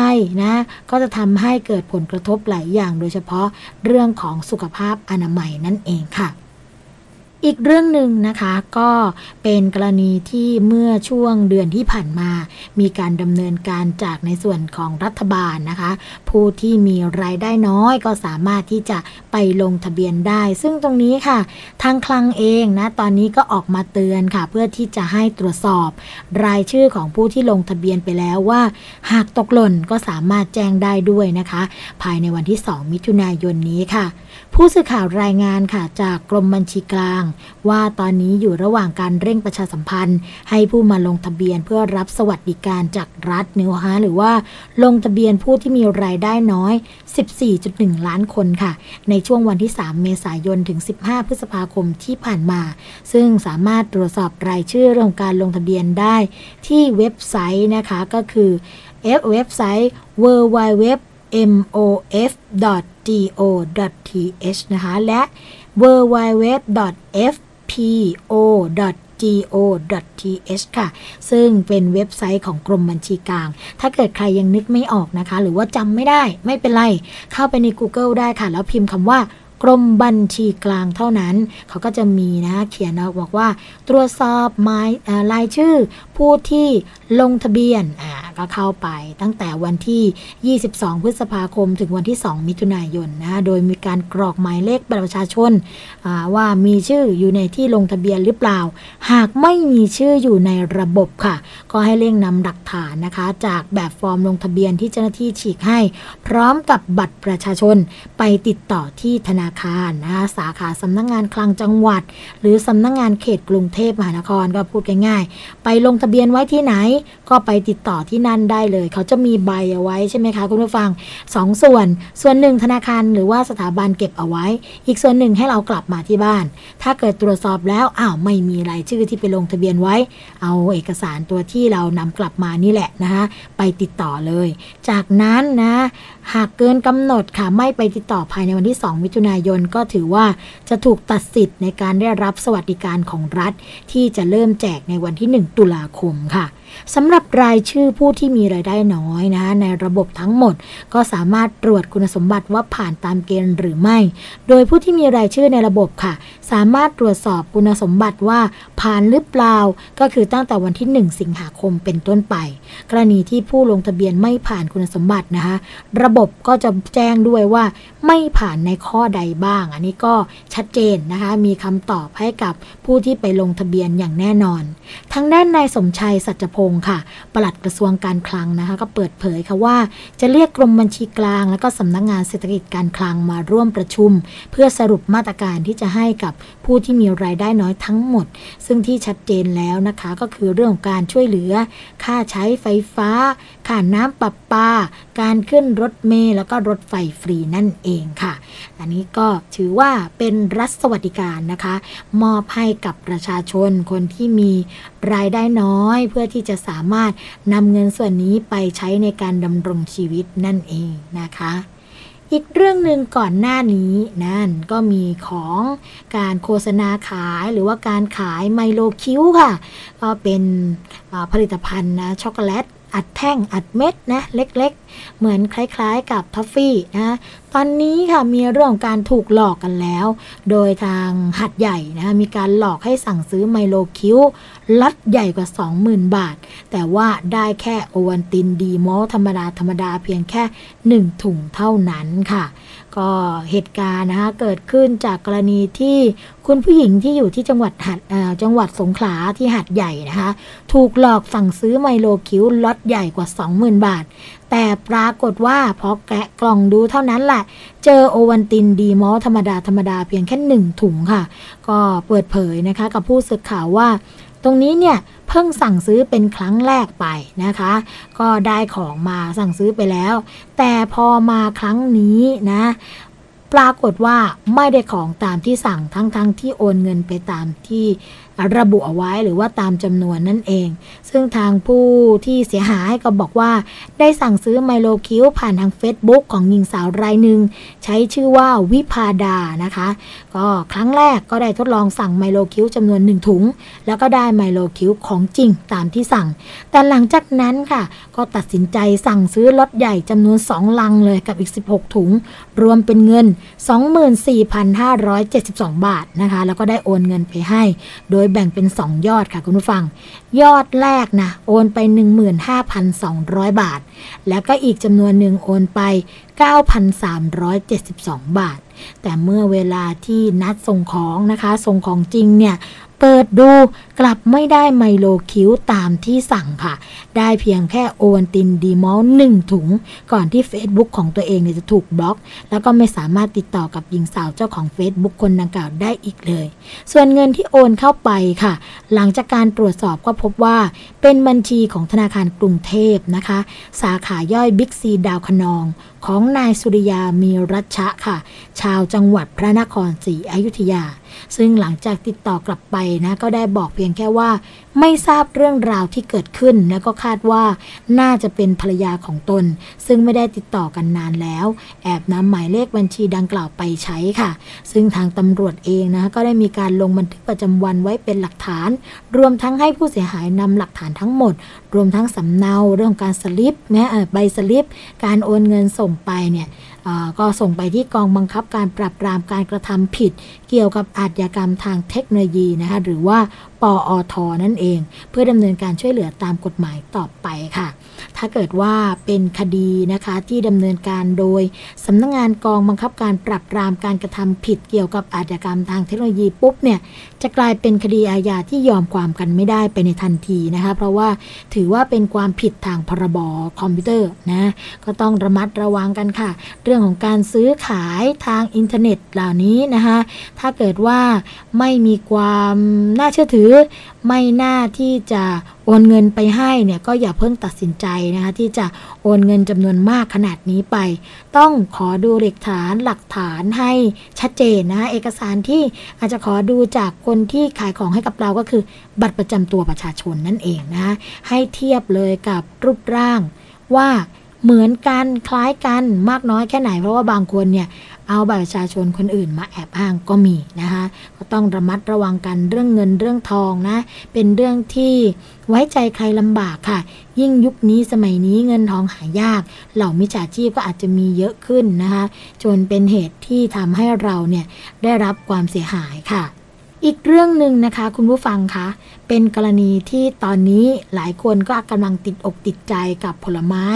นะ ก็จะทำให้เกิดผลกระทบหลายอย่าง โดยเฉพาะเรื่องของสุขภาพอนามัยนั่นเองค่ะ อีกเรื่องหนึ่งนะคะก็เป็นกรณีที่เมื่อช่วงเดือนที่ผ่านมา มีการดำเนินการจากในส่วนของรัฐบาลนะคะ ผู้ที่มีรายได้น้อยก็สามารถที่จะไปลงทะเบียนได้ ซึ่งตรงนี้ค่ะ ทางคลังเองนะตอนนี้ก็ออกมาเตือนค่ะ เพื่อที่จะให้ตรวจสอบ รายชื่อของผู้ที่ลงทะเบียนไปแล้วว่า หากตกหล่นก็สามารถแจ้งได้ด้วยนะคะ ภายในวันที่ 2 มิถุนายนนี้ค่ะ ผู้สื่อข่าวรายงานค่ะจากกรมบัญชีกลาง ว่าตอนนี้อยู่ระหว่างการเร่งประชาสัมพันธ์ ให้ผู้มาลงทะเบียนเพื่อรับสวัสดิการจากรัฐนิวฮะหรือว่าลงทะเบียนผู้ที่มีรายได้น้อย 14.1 ล้านคนค่ะ ในช่วงวันที่ 3 เมษายนถึง 15 พฤษภาคมที่ผ่านมา ซึ่งสามารถตรวจสอบรายชื่อเรื่องการลงทะเบียนได้ที่เว็บไซต์นะคะก็คือ F เว็บไซต์ w w w mof.go.th นะคะและ www.fpo.go.th ค่ะ ซึ่งเป็นเว็บไซต์ของกรมบัญชีกลาง ถ้าเกิดใครยังนึกไม่ออกนะคะ หรือว่าจำไม่ได้ไม่เป็นไร เข้าไปใน Google ได้ค่ะ แล้วพิมพ์คำว่า กรมบัญชีกลางเท่านั้น เขาก็จะมีนะเขียนเอาบอกว่า ตรวจสอบหมายรายชื่อ ผู้ที่ลงทะเบียนอ่าก็เข้าไปตั้งแต่วันที่ 22 พฤษภาคม ถึงวันที่ 2 มิถุนายนนะโดยมีการกรอกหมายเลขบัตรประชาชนาว่ามีชื่ออยู่ในที่ลงทะเบียนหรือเปล่า หากไม่มีชื่ออยู่ในระบบค่ะ ก็ให้เร่งนำหลักฐานนะคะ จากแบบฟอร์มลงทะเบียนที่เจ้าหน้าที่ฉีกให้ พร้อมกับบัตรประชาชนไปติดต่อที่ธนาคารนะคะสาขาสำนักงงานคลังจังหวัด หรือสำนักงงานเขตกรุงเทพมหานครก็พูดง่ายๆ ไปลงทะเบียนไว้ที่ไหน ก็ไปติดต่อที่นั่นได้เลย เขาจะมีใบเอาไว้ใช่ไหมคะคุณผู้ฟังสองส่วน ส่วนหนึ่งธนาคารหรือว่าสถาบันเก็บเอาไว้ อีกส่วนหนึ่งให้เรากลับมาที่บ้าน ถ้าเกิดตรวจสอบแล้วอ้าวไม่มีรายชื่อที่ไปลงทะเบียนไว้ เอาเอกสารตัวที่เรานำกลับมานี่แหละนะคะไปติดต่อเลย จากนั้นนะ หากเกินกำหนดค่ะไม่ไปติดต่อภายในวันที่ 2 มิถุนายนก็ถือว่าจะถูกตัดสิทธิ์ในการได้รับสวัสดิการของรัฐ ที่จะเริ่มแจกในวันที่ 1 ตุลาคมค่ะ สำหรับรายชื่อผู้ที่มีรายได้น้อยนะในระบบทั้งหมด ก็สามารถตรวจคุณสมบัติว่าผ่านตามเกณฑ์หรือไม่ โดยผู้ที่มีรายชื่อในระบบค่ะ สามารถตรวจสอบคุณสมบัติว่าผ่านหรือเปล่า ก็คือตั้งแต่วันที่ 1 สิงหาคมเป็นต้นไป กรณีที่ผู้ลงทะเบียนไม่ผ่านคุณสมบัตินะคะระบบก็จะแจ้งด้วยว่าไม่ผ่านในข้อใดบ้าง อันนี้ก็ชัดเจนนะคะมีคำตอบให้กับผู้ที่ไปลงทะเบียนอย่างแน่นอนทางด้านนายสมชัยสัจพงศ์ค่ะ ปลัดกระทรวงการคลังนะคะ ก็เปิดเผยค่ะว่า จะเรียกกรมบัญชีกลาง และก็สำนักงงานเศรษฐกิจการคลังมาร่วมประชุม เพื่อสรุปมาตรการที่จะให้กับผู้ที่มีรายได้น้อยทั้งหมด ซึ่งที่ชัดเจนแล้วนะคะก็คือเรื่องของการช่วยเหลือ ค่าใช้ไฟฟ้า ค่าน้ำประปา การขึ้นรถเมล์แล้วก็รถไฟฟรีนั่นเองค่ะ อันนี้ก็ถือว่าเป็นรัฐสวัสดิการนะคะ มอบให้กับประชาชนคนที่มีรายได้น้อย เพื่อที่จะสามารถนำเงินส่วนนี้ไปใช้ในการดำรงชีวิตนั่นเองนะคะอีกเรื่องหนึ่งก่อนหน้านี้นั่นก็มีของการโฆษณาขายหรือว่าการขายไมโลคิวค่ะ ก็เป็นผลิตภัณฑ์นะช็อกโกแลต อัดแท่งอัดเม็ดนะเล็กๆ เหมือนคล้ายๆกับทอฟฟี่นะตอนนี้ค่ะมีเรื่องของการถูกหลอกกันแล้ว โดยทางหาดใหญ่นะมีการหลอกให้สั่งซื้อไมโลคิวบ์ล็อตใหญ่กว่า 20,000 บาท แต่ว่าได้แค่โอวัลตินดีมอลต์ธรรมดาธรรมดาเพียงแค่ 1 ถุงเท่านั้นค่ะ ก็เหตุการณ์นะคะเกิดขึ้นจากกรณีที่คุณผู้หญิงที่อยู่ที่จังหวัดหัดจังหวัดสงขลาที่หัดใหญ่นะคะถูกหลอกสั่งซื้อไมโลคิวล็อตใหญ่กว่า 20,000 บาท แต่ปรากฏว่าพอแกะกล่องดูเท่านั้นแหละ เจอโอวันตินดีมอลธรรมดาธรรมดาเพียงแค่หนึ่งถุงค่ะ ก็เปิดเผยนะคะกับผู้สื่อข่าวว่า ตรงนี้เนี่ยเพิ่งสั่งซื้อเป็นครั้งแรกไปนะคะ ก็ได้ของมาสั่งซื้อไปแล้ว แต่พอมาครั้งนี้นะปรากฏว่าไม่ได้ของตามที่สั่งทั้งๆทที่โอนเงินไปตามที่ ระบุเอาไว้หรือว่าตามจำนวนนั่นเอง ซึ่งทางผู้ที่เสียหายก็บอกว่า ได้สั่งซื้อไมโลคิวผ่านทาง Facebook ของหญิงสาวรายหนึ่ง ใช้ชื่อว่าวิพาดานะคะ ก็ครั้งแรกก็ได้ทดลองสั่งไมโลคิวจำนวนหนึ่งถุง แล้วก็ได้ไมโลคิวของจริงตามที่สั่ง แต่หลังจากนั้นค่ะ ก็ตัดสินใจสั่งซื้อล็อตใหญ่จำนวน 2 ลังเลยกับอีก 16 ถุง รวมเป็นเงิน 24,572 บาทนะคะ แล้วก็ได้โอนเงินไปให้ โดยแบ่งเป็น 2 ยอดค่ะคุณผู้ฟัง ยอดแรกนะโอนไป 15,200 บาท แล้วก็อีกจำนวนหนึ่งโอนไป 9,372 บาท แต่เมื่อเวลาที่นัดส่งของนะคะ ส่งของจริงเนี่ยเปิดดูกลับไม่ได้ไมโลคิวตามที่สั่งค่ะ ได้เพียงแค่โอวันตินดีมอลหนึ่งถุง ก่อนที่ Facebook ของตัวเองเนี่ยจะถูกบล็อก แล้วก็ไม่สามารถติดต่อกับหญิงสาวเจ้าของ Facebook คนดังกล่าวได้อีกเลย ส่วนเงินที่โอนเข้าไปค่ะ หลังจากการตรวจสอบก็พบว่า เป็นบัญชีของธนาคารกรุงเทพนะคะ สาขาย่อยบิ๊กซีดาวคะนองของนายสุริยามีรัชชะค่ะ ชาวจังหวัดพระนครศรีอยุธยา ซึ่งหลังจากติดต่อกลับไปนะก็ได้บอกเพียงแค่ว่า ไม่ทราบเรื่องราวที่เกิดขึ้น และก็คาดว่าน่าจะเป็นภรรยาของตน ซึ่งไม่ได้ติดต่อกันนานแล้ว แอบนำหมายเลขบัญชีดังกล่าวไปใช้ค่ะ ซึ่งทางตำรวจเองนะก็ได้มีการลงบันทึกประจำวันไว้เป็นหลักฐาน รวมทั้งให้ผู้เสียหายนำหลักฐานทั้งหมด รวมทั้งสำเนาเรื่องของการสลิปนะเอ่อใบสลิป การโอนเงินส่งไปเนี่ย ก็ส่งไปที่กองบังคับการปราบปรามการกระทำผิด เกี่ยวกับอาชญากรรมทางเทคโนโลยีนะคะหรือว่าปออทนั่นเอง เพื่อดำเนินการช่วยเหลือตามกฎหมายต่อไปค่ะ ถ้าเกิดว่าเป็นคดีนะคะที่ดำเนินการโดยสำนักงานกองบังคับการปราบปรามการกระทำผิดเกี่ยวกับอาชญากรรมทางเทคโนโลยีปุ๊บเนี่ยจะกลายเป็นคดีอาญาที่ยอมความกันไม่ได้ไปในทันทีนะคะเพราะว่าถือว่าเป็นความผิดทางพรบคอมพิวเตอร์นะก็ต้องระมัดระวังกันค่ะ เรื่องของการซื้อขายทางอินเทอร์เน็ตเหล่านี้นะคะถ้าเกิดว่าไม่มีความน่าเชื่อถือไม่น่าที่จะโอนเงินไปให้เนี่ยก็อย่าเพิ่งตัดสินใจนะคะที่จะโอนเงินจำนวนมากขนาดนี้ไป ต้องขอดูหลักฐานหลักฐานให้ชัดเจนนะคะเอกสารที่อาจจะขอดูจากคนที่ขายของให้กับเราก็คือ บัตรประจำตัวประชาชนนั่นเองนะะให้เทียบเลยกับรูปร่างว่าเหมือนกันคล้ายกันมากน้อยแค่ไหนเพราะว่าบางคนเนี่ย เอาบัตรประชาชนคนอื่นมาแอบอ้างก็มีนะคะก็ต้องระมัดระวังกันเรื่องเงินเรื่องทองนะ เป็นเรื่องที่ไว้ใจใครลำบากค่ะ ยิ่งยุคนี้สมัยนี้เงินทองหายาก เหล่ามิจฉาชีพก็อาจจะมีเยอะขึ้นนะคะ จนเป็นเหตุที่ทำให้เราเนี่ยได้รับความเสียหายค่ะ อีกเรื่องหนึ่งนะคะคุณผู้ฟังคะ เป็นกรณีที่ตอนนี้หลายคนก็กำลังติดอกติดใจกับผลไม้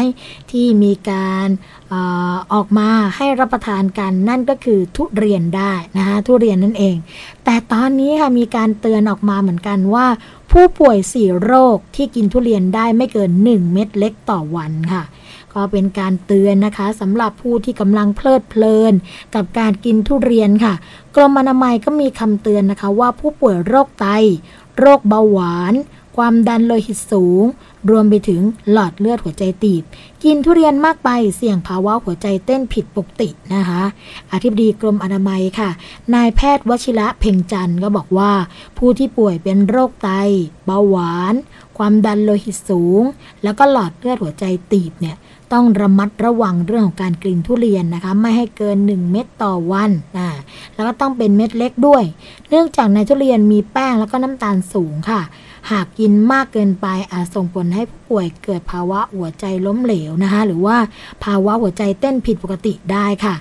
ที่มีการออออกมาให้รับประทานกันนั่นก็คือทุเรียนได้นะคะทุเรียนนั่นเอง แต่ตอนนี้ค่ะมีการเตือนออกมาเหมือนกันว่า ผู้ป่วยสี่โรคที่กินทุเรียนได้ไม่เกิน 1 เม็ดเล็กต่อวันค่ะ ก็เป็นการเตือนนะคะสำหรับผู้ที่กำลังเพลิดเพลิน กับการกินทุเรียนค่ะ กรมอนามัยก็มีคำเตือนนะคะว่าผู้ป่วยโรคไต โรคเบาหวาน ความดันโลหิตสูง รวมไปถึงหลอดเลือดหัวใจตีบ กินทุเรียนมากไปเสี่ยงภาวะหัวใจเต้นผิดปกตินะคะ อธิบดีกรมอนามัยค่ะ นายแพทย์วชิระเพ่งจันทร์ก็บอกว่า ผู้ที่ป่วยเป็นโรคไต เบาหวาน ความดันโลหิตสูง แล้วก็หลอดเลือดหัวใจตีบเนี่ยต้องระมัดระวังเรื่องของการกินทุเรียนนะคะ ไม่ให้เกิน 1 เม็ดต่อวันนะแล้วก็ต้องเป็นเม็ดเล็กด้วย เนื่องจากในทุเรียนมีแป้งแล้วก็น้ำตาลสูงค่ะ หากกินมากเกินไปอาจส่งผลให้ผู้ป่วยเกิดภาวะหัวใจล้มเหลวนะคะ หรือว่าภาวะหัวใจเต้นผิดปกติได้ค่ะ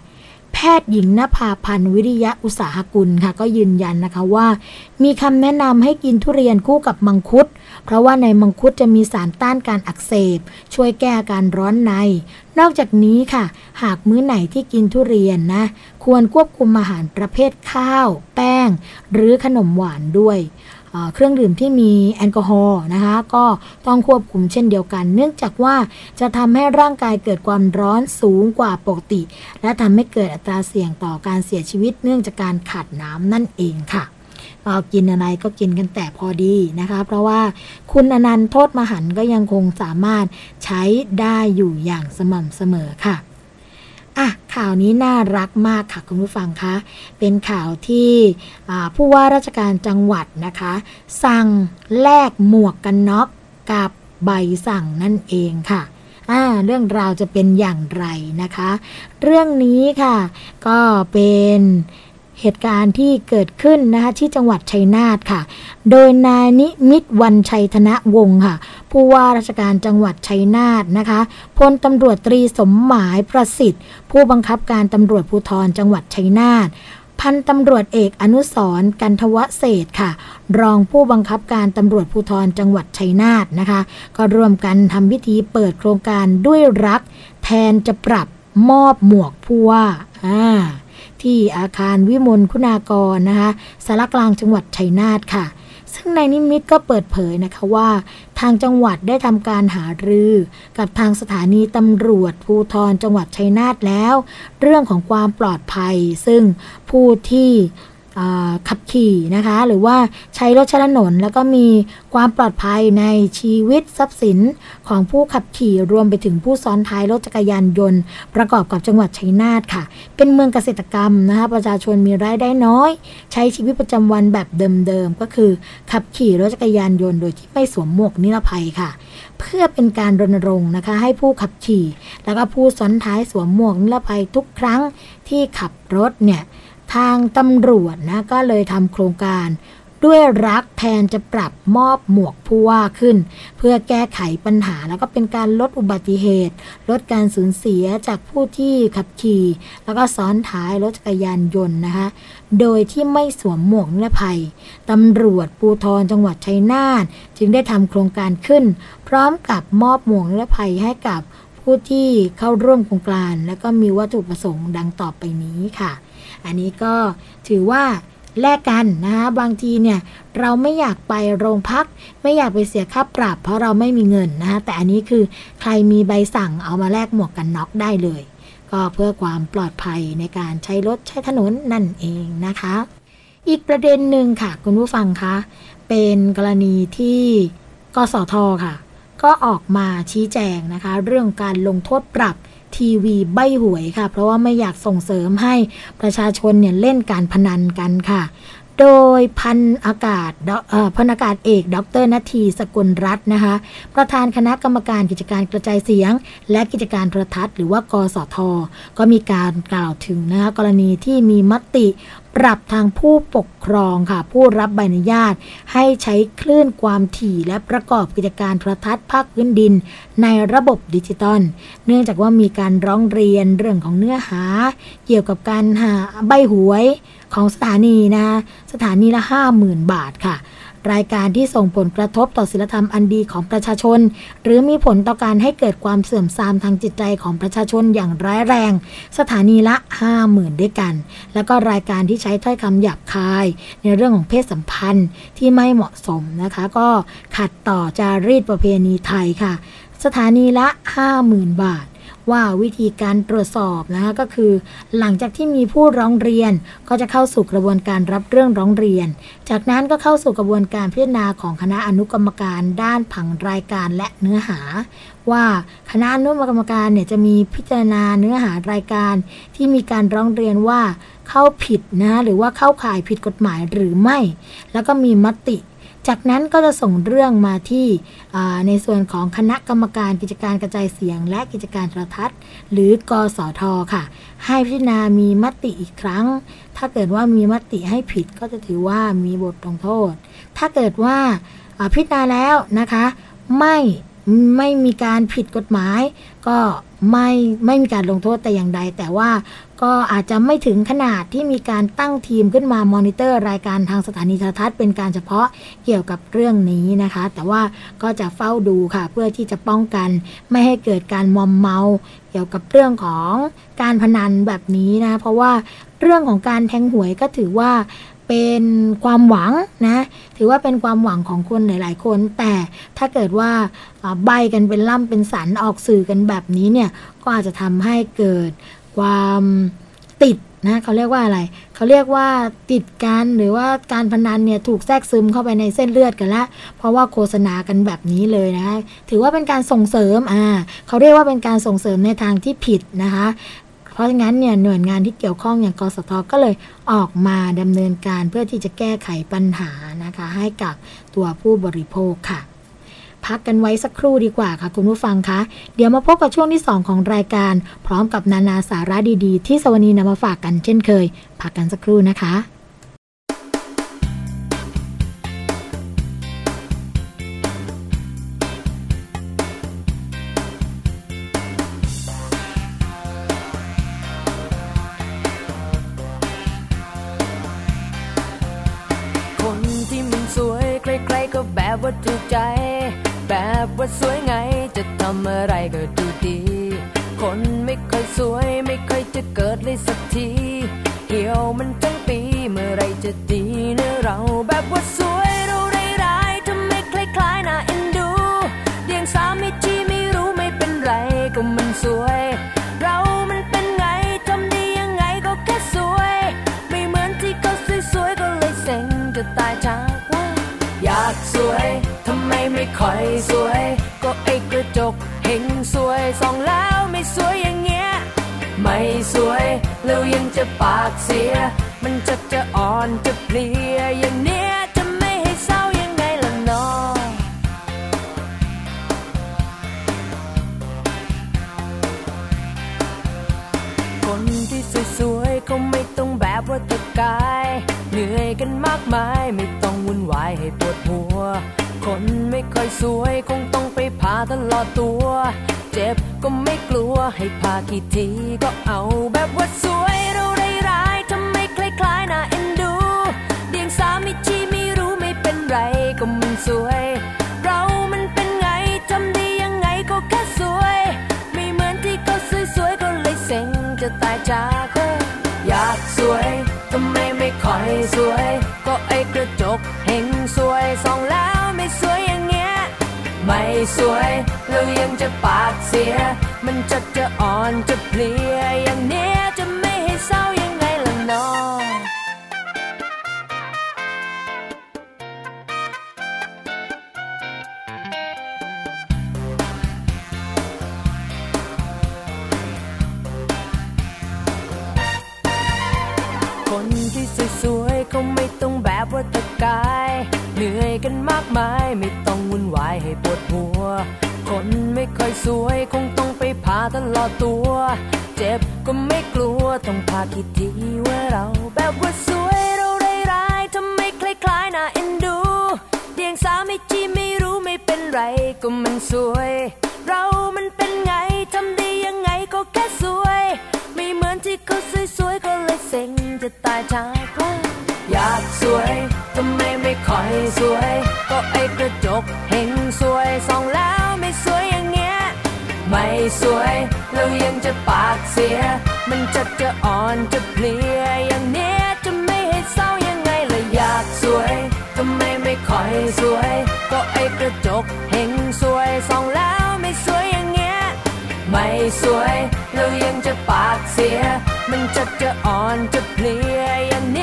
แพทย์หญิงนภาพันธ์วิริยะอุตสาหกุลค่ะ ก็ยืนยันนะคะว่า มีคำแนะนำให้กินทุเรียนคู่กับมังคุด เพราะว่าในมังคุดจะมีสารต้านการอักเสบ ช่วยแก้อาการร้อนใน นอกจากนี้ค่ะ หากมื้อไหนที่กินทุเรียนนะ ควรควบคุมอาหารประเภทข้าว แป้ง หรือขนมหวานด้วย เครื่องดื่มที่มีแอลกอฮอล์นะคะ ก็ต้องควบคุมเช่นเดียวกัน เนื่องจากว่าจะทำให้ร่างกายเกิดความร้อนสูงกว่าปกติ และทำให้เกิดอัตราเสี่ยงต่อการเสียชีวิต เนื่องจากการขาดน้ำนั่นเองค่ะเอากินอะไรก็กินกันแต่พอดีนะคะ เพราะว่าคุณอนันต์โทษมหันก็ยังคงสามารถใช้ได้อยู่อย่างสม่ำเสมอค่ะ อะข่าวนี้น่ารักมากค่ะคุณผู้ฟังคะเป็นข่าวที่ผู้ว่าราชการจังหวัดนะคะ สั่งแลกหมวกกันน็อกกับใบสั่งนั่นเองค่ะอ่าเรื่องราวจะเป็นอย่างไรนะคะ เรื่องนี้ค่ะ ก็เป็น เหตุการณ์ที่เกิดขึ้นนะคะที่จังหวัดชัยนาทค่ะ โดยนายนิมิตวันชัยธนวงศ์ค่ะ ผู้ว่าราชการจังหวัดชัยนาทนะคะพลตำรวจตรีสมหมายประสิทธิ์ ผู้บังคับการตำรวจภูธรจังหวัดชัยนาทพันตำรวจเอกอนุสรกันทวเศษค่ะ รองผู้บังคับการตำรวจภูธรจังหวัดชัยนาทนะคะ ก็ร่วมกันทำพิธีเปิดโครงการด้วยรัก แทนจะปรับมอบหมวกผู้ว่าอ่า ที่อาคารวิมลคุณากรนะคะสารกลางจังหวัดชัยนาทค่ะ ซึ่งนายนิมิตก็เปิดเผยนะคะว่า ทางจังหวัดได้ทำการหารือ กับทางสถานีตำรวจภูธรจังหวัดชัยนาทแล้ว เรื่องของความปลอดภัย ซึ่งผู้ที่ ขับขี่นะคะ หรือว่าใช้รถใช้ถนน แล้วก็มีความปลอดภัยในชีวิตทรัพย์สินของผู้ขับขี่รวมไปถึงผู้ซ้อนท้ายรถจักรยานยนต์ ประกอบกับจังหวัดชัยนาทค่ะ เป็นเมืองเกษตรกรรมนะคะประชาชนมีรายได้น้อย ใช้ชีวิตประจำวันแบบเดิมๆก็คือ ขับขี่รถจักรยานยนต์โดยที่ไม่สวมหมวกนิรภัยค่ะ เพื่อเป็นการรณรงค์นะคะ ให้ผู้ขับขี่ แล้วก็ผู้ซ้อนท้ายสวมหมวกนิรภัยทุกครั้งที่ขับรถเนี่ย ทางตำรวจนะก็เลยทำโครงการด้วยรักแทนจะปรับมอบหมวกผู้ว่าขึ้น เพื่อแก้ไขปัญหาแล้วก็เป็นการลดอุบัติเหตุ ลดการสูญเสียจากผู้ที่ขับขี่ แล้วก็ซ้อนท้ายรถจักรยานยนต์นะคะ โดยที่ไม่สวมหมวกนิรภัยตำรวจภูธรจังหวัดชัยนาทจึงได้ทำโครงการขึ้น พร้อมกับมอบหมวกนิรภัยให้กับผู้ที่เข้าร่วมโครงการ และก็มีวัตถุประสงค์ดังต่อไปนี้ค่ะ อันนี้ก็ถือว่าแลกกันนะคะบางทีเนี่ยเราไม่อยากไปโรงพัก ไม่อยากไปเสียค่าปรับ เพราะเราไม่มีเงินนะคะแต่อันนี้คือใครมีใบสั่งเอามาแลกหมวกกันน็อกได้เลย ก็เพื่อความปลอดภัยในการใช้รถใช้ถนนนั่นเองนะคะ อีกประเด็นหนึ่งค่ะ คุณผู้ฟังคะเป็นกรณีที่กสทค่ะ ก็ออกมาชี้แจงนะคะ เรื่องการลงโทษปรับทีวีใบหวยค่ะ เพราะว่าไม่อยากส่งเสริมให้ประชาชนเนี่ยเล่นการพนันกันค่ะ โดยพันอากาศเอ่อพันอากาศเอกดรนาทีสกุลรัตน์นะคะ ประธานคณะกรรมการกิจการกระจายเสียง และกิจการโทรทัศน์หรือว่ากสท ก็มีการกล่าวถึงนะคะกรณีที่มีมติ ปรับทางผู้ปกครองค่ะ ผู้รับใบอนุญาต ให้ใช้คลื่นความถี่และประกอบกิจการโทรทัศน์ภาคพื้นดิน ในระบบดิจิตอลเนื่องจากว่ามีการร้องเรียนเรื่องของเนื้อหา เกี่ยวกับการหาใบหวยของสถานีนะ สถานีละ 50,000 บาทค่ะ รายการที่ส่งผลกระทบต่อศีลธรรมอันดีของประชาชน หรือมีผลต่อการให้เกิดความเสื่อมทรามทางจิตใจของประชาชนอย่างร้ายแรง สถานีละ 50,000 ด้วยกัน แล้วก็รายการที่ใช้ถ้อยคำหยาบคาย ในเรื่องของเพศสัมพันธ์ที่ไม่เหมาะสมนะคะ ก็ขัดต่อจารีตประเพณีไทยค่ะ สถานีละ 50,000 บาท ว่าวิธีการตรวจสอบนะคะก็คือ หลังจากที่มีผู้ร้องเรียนก็จะเข้าสู่กระบวนการรับเรื่องร้องเรียน จากนั้นก็เข้าสู่กระบวนการพิจารณาของคณะอนุกรรมการด้านผังรายการและเนื้อหา ว่าคณะอนุกรรมการเนี่ยจะมีพิจารณาเนื้อหารายการ ที่มีการร้องเรียนว่าเข้าผิดนะหรือว่าเข้าข่ายผิดกฎหมายหรือไม่ แล้วก็มีมติ จากนั้นก็จะส่งเรื่องมาที่ในส่วนของคณะกรรมการกิจการกระจายเสียง และกิจการโทรทัศน์ หรือกสทค่ะ ให้พิจารณามีมติอีกครั้ง ถ้าเกิดว่ามีมติให้ผิดก็จะถือว่ามีบทลงโทษ ถ้าเกิดว่าพิจารณาแล้วนะคะ ไม่ ไม่มีการผิดกฎหมาย ก็ไม่ไม่มีการลงโทษแต่อย่างใด แต่ว่าก็อาจจะไม่ถึงขนาดที่มีการตั้งทีมขึ้นมามอนิเตอร์รายการทางสถานีโทรทัศน์เป็นการเฉพาะเกี่ยวกับเรื่องนี้นะคะ แต่ว่าก็จะเฝ้าดูค่ะ เพื่อที่จะป้องกันไม่ให้เกิดการมอมเมาเกี่ยวกับเรื่องของการพนันแบบนี้นะ เพราะว่าเรื่องของการแทงหวยก็ถือว่า เป็นความหวังนะ ถือว่าเป็นความหวังของคนหลาย ๆ คน แต่ถ้าเกิดว่าใบกันเป็นล่ำเป็นสันออกสื่อกันแบบนี้เนี่ย ก็อาจจะทำให้เกิดความติดนะเขาเรียกว่าอะไร เขาเรียกว่าติดกันหรือว่าการพนันเนี่ยถูกแทรกซึมเข้าไปในเส้นเลือดกันล้วเพราะว่าโฆษณากันแบบนี้เลยนะคะ ถือว่าเป็นการส่งเสริม อ่า เขาเรียกว่าเป็นการส่งเสริมในทางที่ผิดนะคะ เพราะงั้นเนี่ยหน่วยงานที่เกี่ยวข้องอย่างกสทก็เลยออกมาดำเนินการเพื่อที่จะแก้ไขปัญหานะคะ ให้กับตัวผู้บริโภคค่ะ พักกันไว้สักครู่ดีกว่าค่ะ คุณผู้ฟังคะ เดี๋ยวมาพบกับช่วงที่ 2 ของรายการ พร้อมกับนานาสาระดีๆ ที่สวนีนำมาฝากกันเช่นเคย พักกันสักครู่นะคะ สวยใครๆก็แบบว่าถูกใจ แบบว่าสวยไงจะทำอะไรก็ดูดี คนไม่ค่อยสวยไม่ค่อยจะเกิดเลยสักที เหี่ยวมันทั้งปีเมื่อไรจะดีเนะเราแบบว่าสวยเราร้ายๆทำไมคล้ายๆน่าเอ็นดูเดียงสาไม่ที่ไม่รู้ไม่เป็นไรก็มันสวย ค่อยสวย ก็ไอ้กระจกเห็นสวยส่องแล้วไม่สวยอย่างเงี้ย ไม่สวยแล้วยังจะปากเสีย มันจะจะอ่อนจะเพลียอย่างเนี้ยจะไม่ให้เศร้ายังไงล่ะน้องคนที่สวยๆเขาไม่ต้องแบบว่าตะกาย เหนื่อยกันมากมายไม่ต้องวุ่นวายให้ปวดหัว คนไม่ค่อยสวยคงต้องไปพาตลอดตัว เจ็บก็ไม่กลัวให้พากี่ทีก็เอาแบบว่าสวยเราได้ร้ายทำไมคล้ายๆน่าเอ็นดู เดียงสามิจีไม่รู้ไม่เป็นไรก็มันสวย เรามันเป็นไงทำดียังไงก็แค่สวย ไม่เหมือนที่เขาสวยๆก็เลยเซ็งจะตายจากเธออยากสวยทำไมไม่ค่อยสวย ก็ไอ้กระจกเห็นสวยสอง ไม่สวยแล้วยังจะปากเสีย มันจะจะอ่อนจะเพลียอย่างเนี้ยจะไม่ให้เศร้ายังไงล่ะน้องคนที่สวยๆเขาไม่ต้องแบบว่าตะกาย เหนื่อยกันมากมายไม่ต้องวุ่นวายให้ปวดหัว คนไม่ค่อยสวยคงต้องไปพาตลอดตัว เจ็บก็ไม่กลัวต้องพาคิดทีว่าเราแบบว่าสวยเราได้ร้ายทำไมคล้ายๆน่าเอ็นดู เดียงสาไม่จีไม่รู้ไม่เป็นไรก็มันสวย เรามันเป็นไงทำดียังไงก็แค่สวย ไม่เหมือนที่เขาสวยๆก็เลยเซ็งจะตายจากเธออยากสวย ทำไมไม่ค่อยสวย ก็ไอ้กระจกเห็นสวยส่องแล้วไม่สวยอย่างเงี้ย ไม่สวยแล้วยังจะปากเสีย มันจะจะอ่อนจะเพลียอย่างเนี้ยจะไม่ให้เศร้ายังไงละอยากสวย ทำไมไม่ค่อยสวย ก็ไอ้กระจกเห็นสวยส่องแล้วไม่สวยอย่างเงี้ย ไม่สวยแล้วยังจะปากเสีย มันจะจะอ่อนจะเพลียอย่างเนี้ย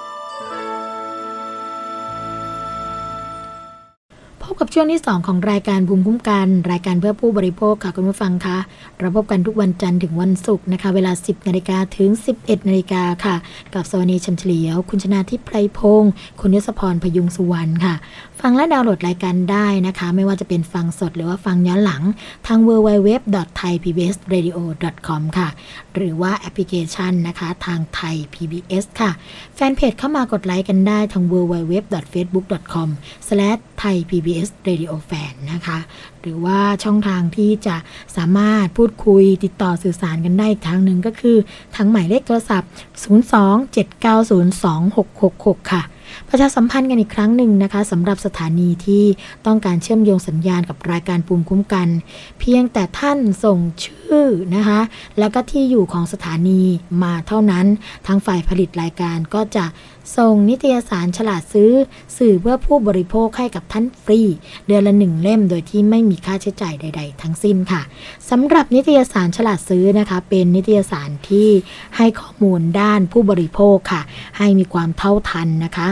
ช่วงที่ 2 ของรายการภูมิคุ้มกัน รายการเพื่อผู้บริโภคค่ะคุณผู้ฟังคะเราพบกันทุกวันจันทร์ถึงวันศุกร์นะคะ เวลา 10นาฬิกาถึง 11นาฬิกาค่ะ กับสวนีชัมเฉลียว คุณชนาทิพย์ไพรพงศ์คุณยศพรพยุงสุวรรณค่ะ ฟังและดาวน์โหลดรายการได้นะคะ ไม่ว่าจะเป็นฟังสดหรือว่าฟังย้อนหลังทาง www.thaipbsradio.com ค่ะ หรือว่าแอปพลิเคชันนะคะ ทางไทย PBS ค่ะ แฟนเพจเข้ามากดไลค์กันได้ทาง radio fan นะคะ หรือว่าช่องทางที่จะสามารถพูดคุยติดต่อสื่อสารกันได้อีกทางหนึ่งก็คือทางหมายเลขโทรศัพท์ 027902666 ค่ะ ประชาสัมพันธ์กันอีกครั้งหนึ่งนะคะสำหรับสถานีที่ต้องการเชื่อมโยงสัญญาณกับรายการภูมิคุ้มกัน เพียงแต่ท่านส่งชื่อนะคะแล้วก็ที่อยู่ของสถานีมาเท่านั้นทางฝ่ายผลิตรายการก็จะส่งนิตยสารฉลาดซื้อ สื่อเพื่อผู้บริโภคให้กับท่านฟรี เดือนละหนึ่งเล่มโดยที่ไม่มีค่าใช้จ่ายใด ๆ ทั้งสิ้นค่ะสำหรับนิตยสารฉลาดซื้อนะคะ เป็นนิตยสารที่ให้ข้อมูลด้านผู้บริโภคค่ะ ให้มีความเท่าทันนะคะ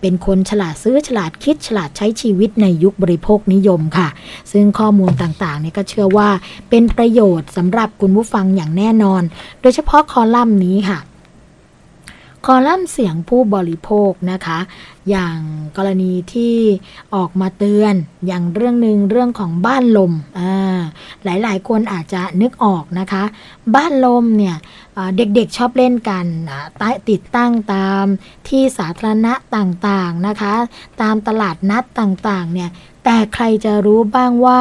เป็นคนฉลาดซื้อฉลาดคิดฉลาดใช้ชีวิตในยุคบริโภคนิยมค่ะ ซึ่งข้อมูลต่างๆเนี่ยก็เชื่อว่าเป็นประโยชน์สำหรับคุณผู้ฟังอย่างแน่นอน โดยเฉพาะคอลัมน์นี้ค่ะ คอลัมน์เสียงผู้บริโภคนะคะ อย่างกรณีที่ออกมาเตือนอย่างเรื่องหนึ่งเรื่องของบ้านลมอ่าหลายๆ คนอาจจะนึกออกนะคะ บ้านลมเนี่ยเด็กๆชอบเล่นกันติดตั้งตามที่สาธารณะต่างๆนะคะ ตามตลาดนัดต่างๆเนี่ยแต่ใครจะรู้บ้างว่า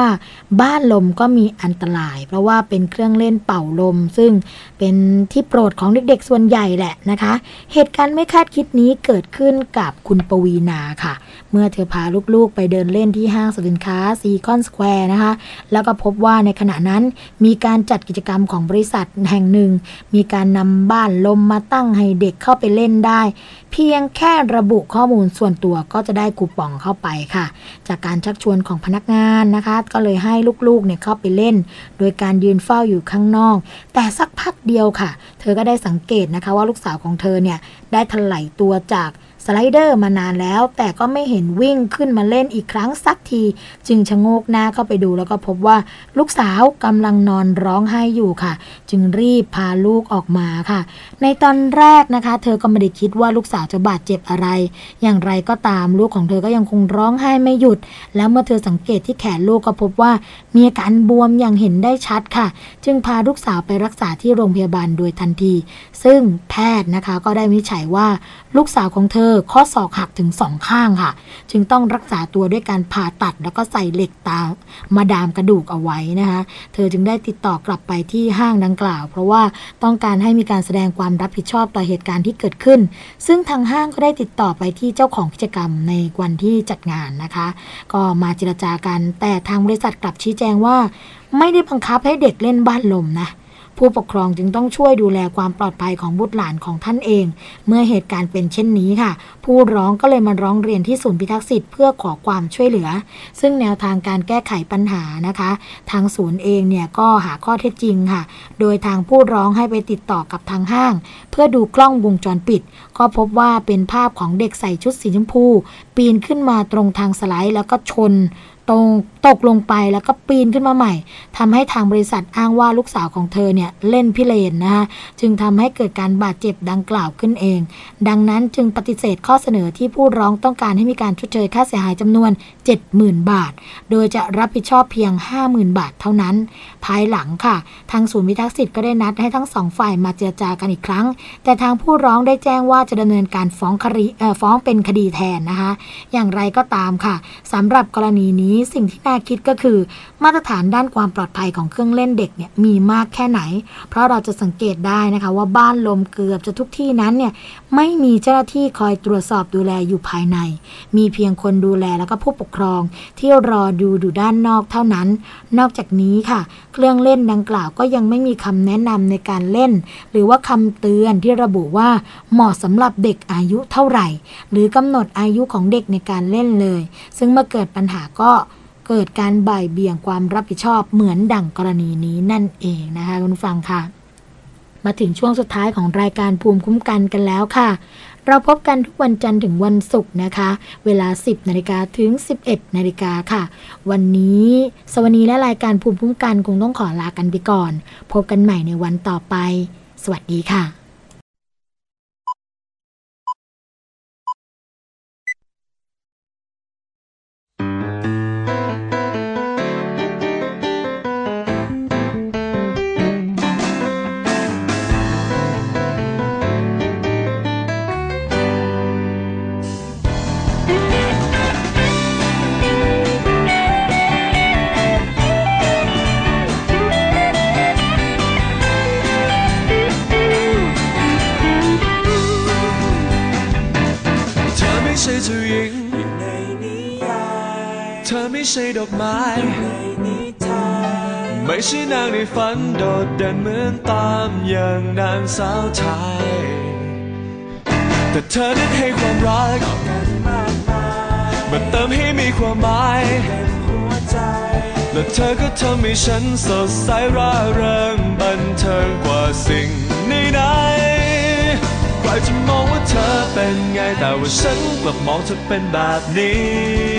บ้านลมก็มีอันตราย เพราะว่าเป็นเครื่องเล่นเป่าลม ซึ่งเป็นที่โปรดของเด็กๆส่วนใหญ่แหละนะคะ เหตุการณ์ไม่คาดคิดนี้เกิดขึ้นกับคุณปวีนาค่ะ เมื่อเธอพาลูกๆไปเดินเล่นที่ห้างสินค้าซีคอนสแควร์นะคะ แล้วก็พบว่าในขณะนั้นมีการจัดกิจกรรมของบริษัทแห่งหนึ่ง มีการนำบ้านลมมาตั้งให้เด็กเข้าไปเล่นได้ เพียงแค่ระบุข้อมูลส่วนตัวก็จะได้คูปองเข้าไปค่ะ จากการชักชวนของพนักงานนะคะ ก็เลยให้ลูกๆเนี่ยเข้าไปเล่น โดยการยืนเฝ้าอยู่ข้างนอก แต่สักพักเดียวค่ะ เธอก็ได้สังเกตนะคะว่าลูกสาวของเธอเนี่ยได้ถลายตัวจากสไลเดอร์มานานแล้ว แต่ก็ไม่เห็นวิ่งขึ้นมาเล่นอีกครั้งสักที จึงชะโงกหน้าเข้าไปดูแล้วก็พบว่าลูกสาวกำลังนอนร้องไห้อยู่ค่ะ จึงรีบพาลูกออกมาค่ะในตอนแรกนะคะ เธอก็ไม่ได้คิดว่าลูกสาวจะบาดเจ็บอะไร อย่างไรก็ตามลูกของเธอก็ยังคงร้องไห้ไม่หยุด แล้วเมื่อเธอสังเกตที่แขนลูกก็พบว่า มีอาการบวมอย่างเห็นได้ชัดค่ะ จึงพาลูกสาวไปรักษาที่โรงพยาบาลโดยทันที ซึ่งแพทย์นะคะก็ได้วินิจฉัยว่าลูกสาวของเธอข้อศอกหักถึงสองข้างค่ะ จึงต้องรักษาตัวด้วยการผ่าตัดแล้วก็ใส่เหล็กตามาดามกระดูกเอาไว้นะคะ เธอจึงได้ติดต่อกลับไปที่ห้างดังกล่าว เพราะว่าต้องการให้มีการแสดงความรับผิดชอบต่อเหตุการณ์ที่เกิดขึ้น ซึ่งทางห้างก็ได้ติดต่อไปที่เจ้าของกิจกรรมในวันที่จัดงานนะคะ ก็มาเจรจากัน แต่ทางบริษัทกลับชี้แจงว่า ไม่ได้บังคับให้เด็กเล่นบ้านลมนะ ผู้ปกครองจึงต้องช่วยดูแลความปลอดภัยของบุตรหลานของท่านเอง เมื่อเหตุการณ์เป็นเช่นนี้ค่ะ ผู้ร้องก็เลยมาร้องเรียนที่ศูนย์พิทักษ์สิทธิ์เพื่อขอความช่วยเหลือ ซึ่งแนวทางการแก้ไขปัญหานะคะ ทางศูนย์เองเนี่ยก็หาข้อเท็จจริงค่ะ โดยทางผู้ร้องให้ไปติดต่อกับทางห้าง เพื่อดูกล้องวงจรปิด ก็พบว่าเป็นภาพของเด็กใส่ชุดสีชมพู ปีนขึ้นมาตรงทางสไลด์แล้วก็ชน ตรงตกลงไปแล้วก็ปีนขึ้นมาใหม่ทำให้ทางบริษัทอ้างว่าลูกสาวของเธอเนี่ยเล่นพิเรนนะคะจึงทำให้เกิดการบาดเจ็บดังกล่าวขึ้นเอง ดังนั้นจึงปฏิเสธข้อเสนอที่ผู้ร้องต้องการให้มีการชดเชยค่าเสียหายจำนวน 70,000 บาท โดยจะรับผิดชอบเพียง 50,000 บาทเท่านั้น ภายหลังค่ะ ทางศูนย์พิทักษ์สิทธิ์ก็ได้นัดให้ทั้งสองฝ่ายมาเจรจากันอีกครั้ง แต่ทางผู้ร้องได้แจ้งว่าจะดำเนินการฟ้องคดีฟ้องเป็นคดีแทนนะคะ อย่างไรก็ตามค่ะสำหรับกรณีนี้สิ่งที่น่าคิดก็คือ มาตรฐานด้านความปลอดภัยของเครื่องเล่นเด็กเนี่ยมีมากแค่ไหน เพราะเราจะสังเกตได้นะคะว่าบ้านลมเกือบจะทุกที่นั้นเนี่ยไม่มีเจ้าหน้าที่คอยตรวจสอบดูแลอยู่ภายใน มีเพียงคนดูแลแล้วก็ผู้ปกครอง ที่รอดูอยู่ด้านนอกเท่านั้น นอกจากนี้ค่ะ เครื่องเล่นดังกล่าวก็ยังไม่มีคำแนะนำในการเล่น หรือว่าคำเตือนที่ระบุว่าเหมาะสำหรับเด็กอายุเท่าไหร่ หรือกำหนดอายุของเด็กในการเล่นเลย ซึ่งเมื่อเกิดปัญหาก็ เกิดการบ่ายเบี่ยงความรับผิดชอบเหมือนดั่งกรณีนี้นั่นเองนะคะคุณฟังค่ะ มาถึงช่วงสุดท้ายของรายการภูมิคุ้มกันกันแล้วค่ะ เราพบกันทุกวันจันทร์ถึงวันศุกร์นะคะ เวลา 10นาฬิกาถึง 11นาฬิกาค่ะ วันนี้ สวัสดีและรายการภูมิคุ้มกันคงต้องขอลากันไปก่อน พบกันใหม่ในวันต่อไป สวัสดีค่ะ ช่ดอกไม้ไม่ใช่นางในฝันโดดเด่นเหมือนตามอย่างนางสาวไทย แต่เธอนั้นให้ความรักมาเติมให้มีความหมาย และเธอก็ทำให้ฉันสดใสร่าเริงบันเทิงกว่าสิ่งใดใครจะมองว่าเธอเป็นไงแต่ว่าฉันกลับมองเธอเป็นแบบนี้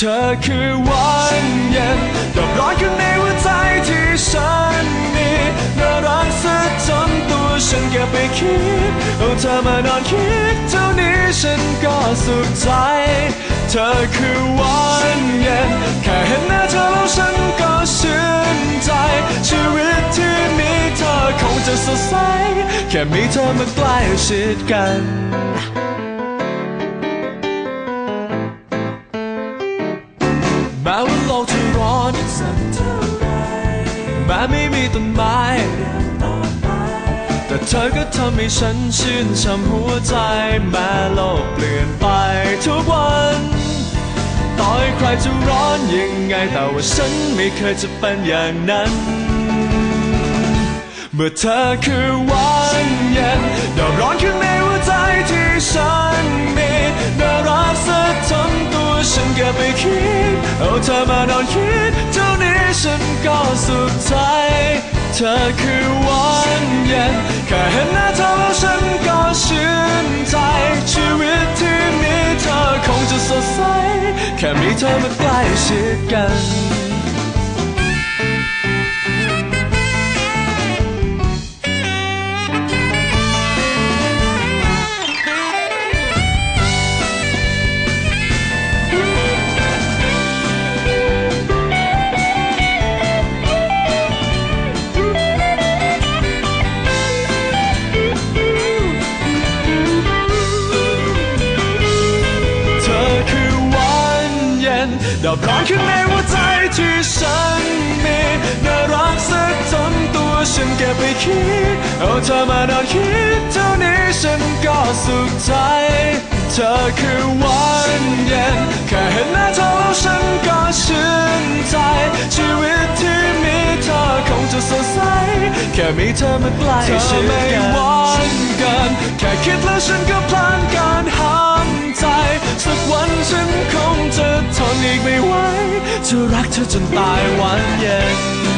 เธอคือวันเย็นดอกร้อนข้างในหัวใจที่ฉันมีน่ารักซะจนตัวฉันแค่ไปคิดเอาเธอมานอนคิดเท่านี้ฉันก็สุขใจ เธอคือวันเย็นแค่เห็นหน้าเธอแล้วฉันก็ชื่นใจ ชีวิตที่มีเธอคงจะสดใสแค่มีเธอมาใกล้ชิดกัน ไรแม้แต่เธอก็ทำให้ฉันชื่นช่ำหัวใจแม้โลกเปลี่ยนไปทุกวันต่อให้ใครจะร้อนยังไงแต่ว่าฉันไม่เคยจะเป็นอย่างนั้น เมื่อเธอคือวันเย็นดาวร้อนข้างในหัวใจที่ฉันมีน่ารักสักทนตัวฉันเก็บไปคิด เอาเธอมานอนคิด เท่านี้ฉันก็สุขใจ เธอคือวันเย็นแค่เห็นหน้าเธอแล้วฉันก็ชื่นใจ ชีวิตที่มีเธอคงจะสดใส แค่มีเธอมาใกล้ชิดกัน ธอคือวันเย็นแค่เห็นหน้าเธอแล้วฉันก็ชื่นใจ ชีวิตที่มีเธอคงจะสดใส แค่มีเธอมาใกล้ชิดกันเธอไม่หวันกันแค่คิดแล้วฉันก็พลานการห้ามใจ สักวันฉันคงจะทนอีกไม่ไหวจะรักเธอจนตายวันเย็น